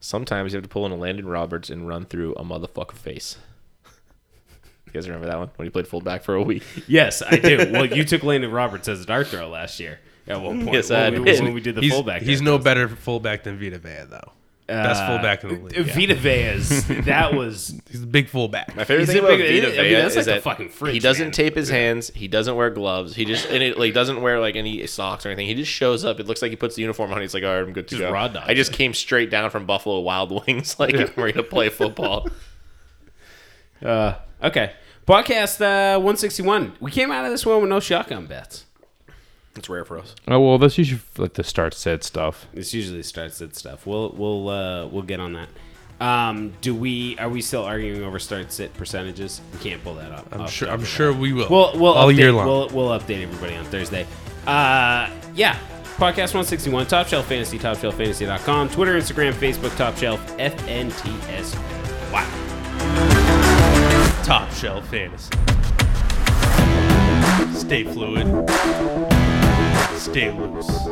Sometimes you have to pull in a Landon Roberts and run through a motherfucker face. You guys remember that one when he played fullback for a week? Yes, I do. well, you took Landon Roberts as a dart throw last year at one point. Yes, I when, we, did. when we did the he's fullback. he's no throws. better fullback than Vita Vea, though. Best Uh, fullback in the league. Vita Vea's that was He's a big fullback. My favorite He's thing about big- Vita I mean, Vea that's like is the that fucking fridge, he doesn't man. tape his hands. He doesn't wear gloves. He just and it like doesn't wear like any socks or anything. He just shows up. It looks like he puts the uniform on. He's like, all right, I'm good to Just go. I just came straight down from Buffalo Wild Wings, like I'm ready to play football. uh, okay. Podcast uh, 161. We came out of this one with no shotgun bets. It's rare for us. Oh well, that's usually like the start set stuff. It's usually start set stuff. We'll we'll uh, we'll get on that. Um, do we are we still arguing over start sit percentages? We can't pull that up. I'm off sure. I'm top sure we will. We'll we'll all update, year long. We'll, we'll update everybody on Thursday. Uh, yeah. Podcast 161, Top Shelf Fantasy, TopShelfFantasy.com, Twitter, Instagram, Facebook, Top Shelf, FNTS. Wow. Top shelf fantasy. Stay fluid. Stay loose.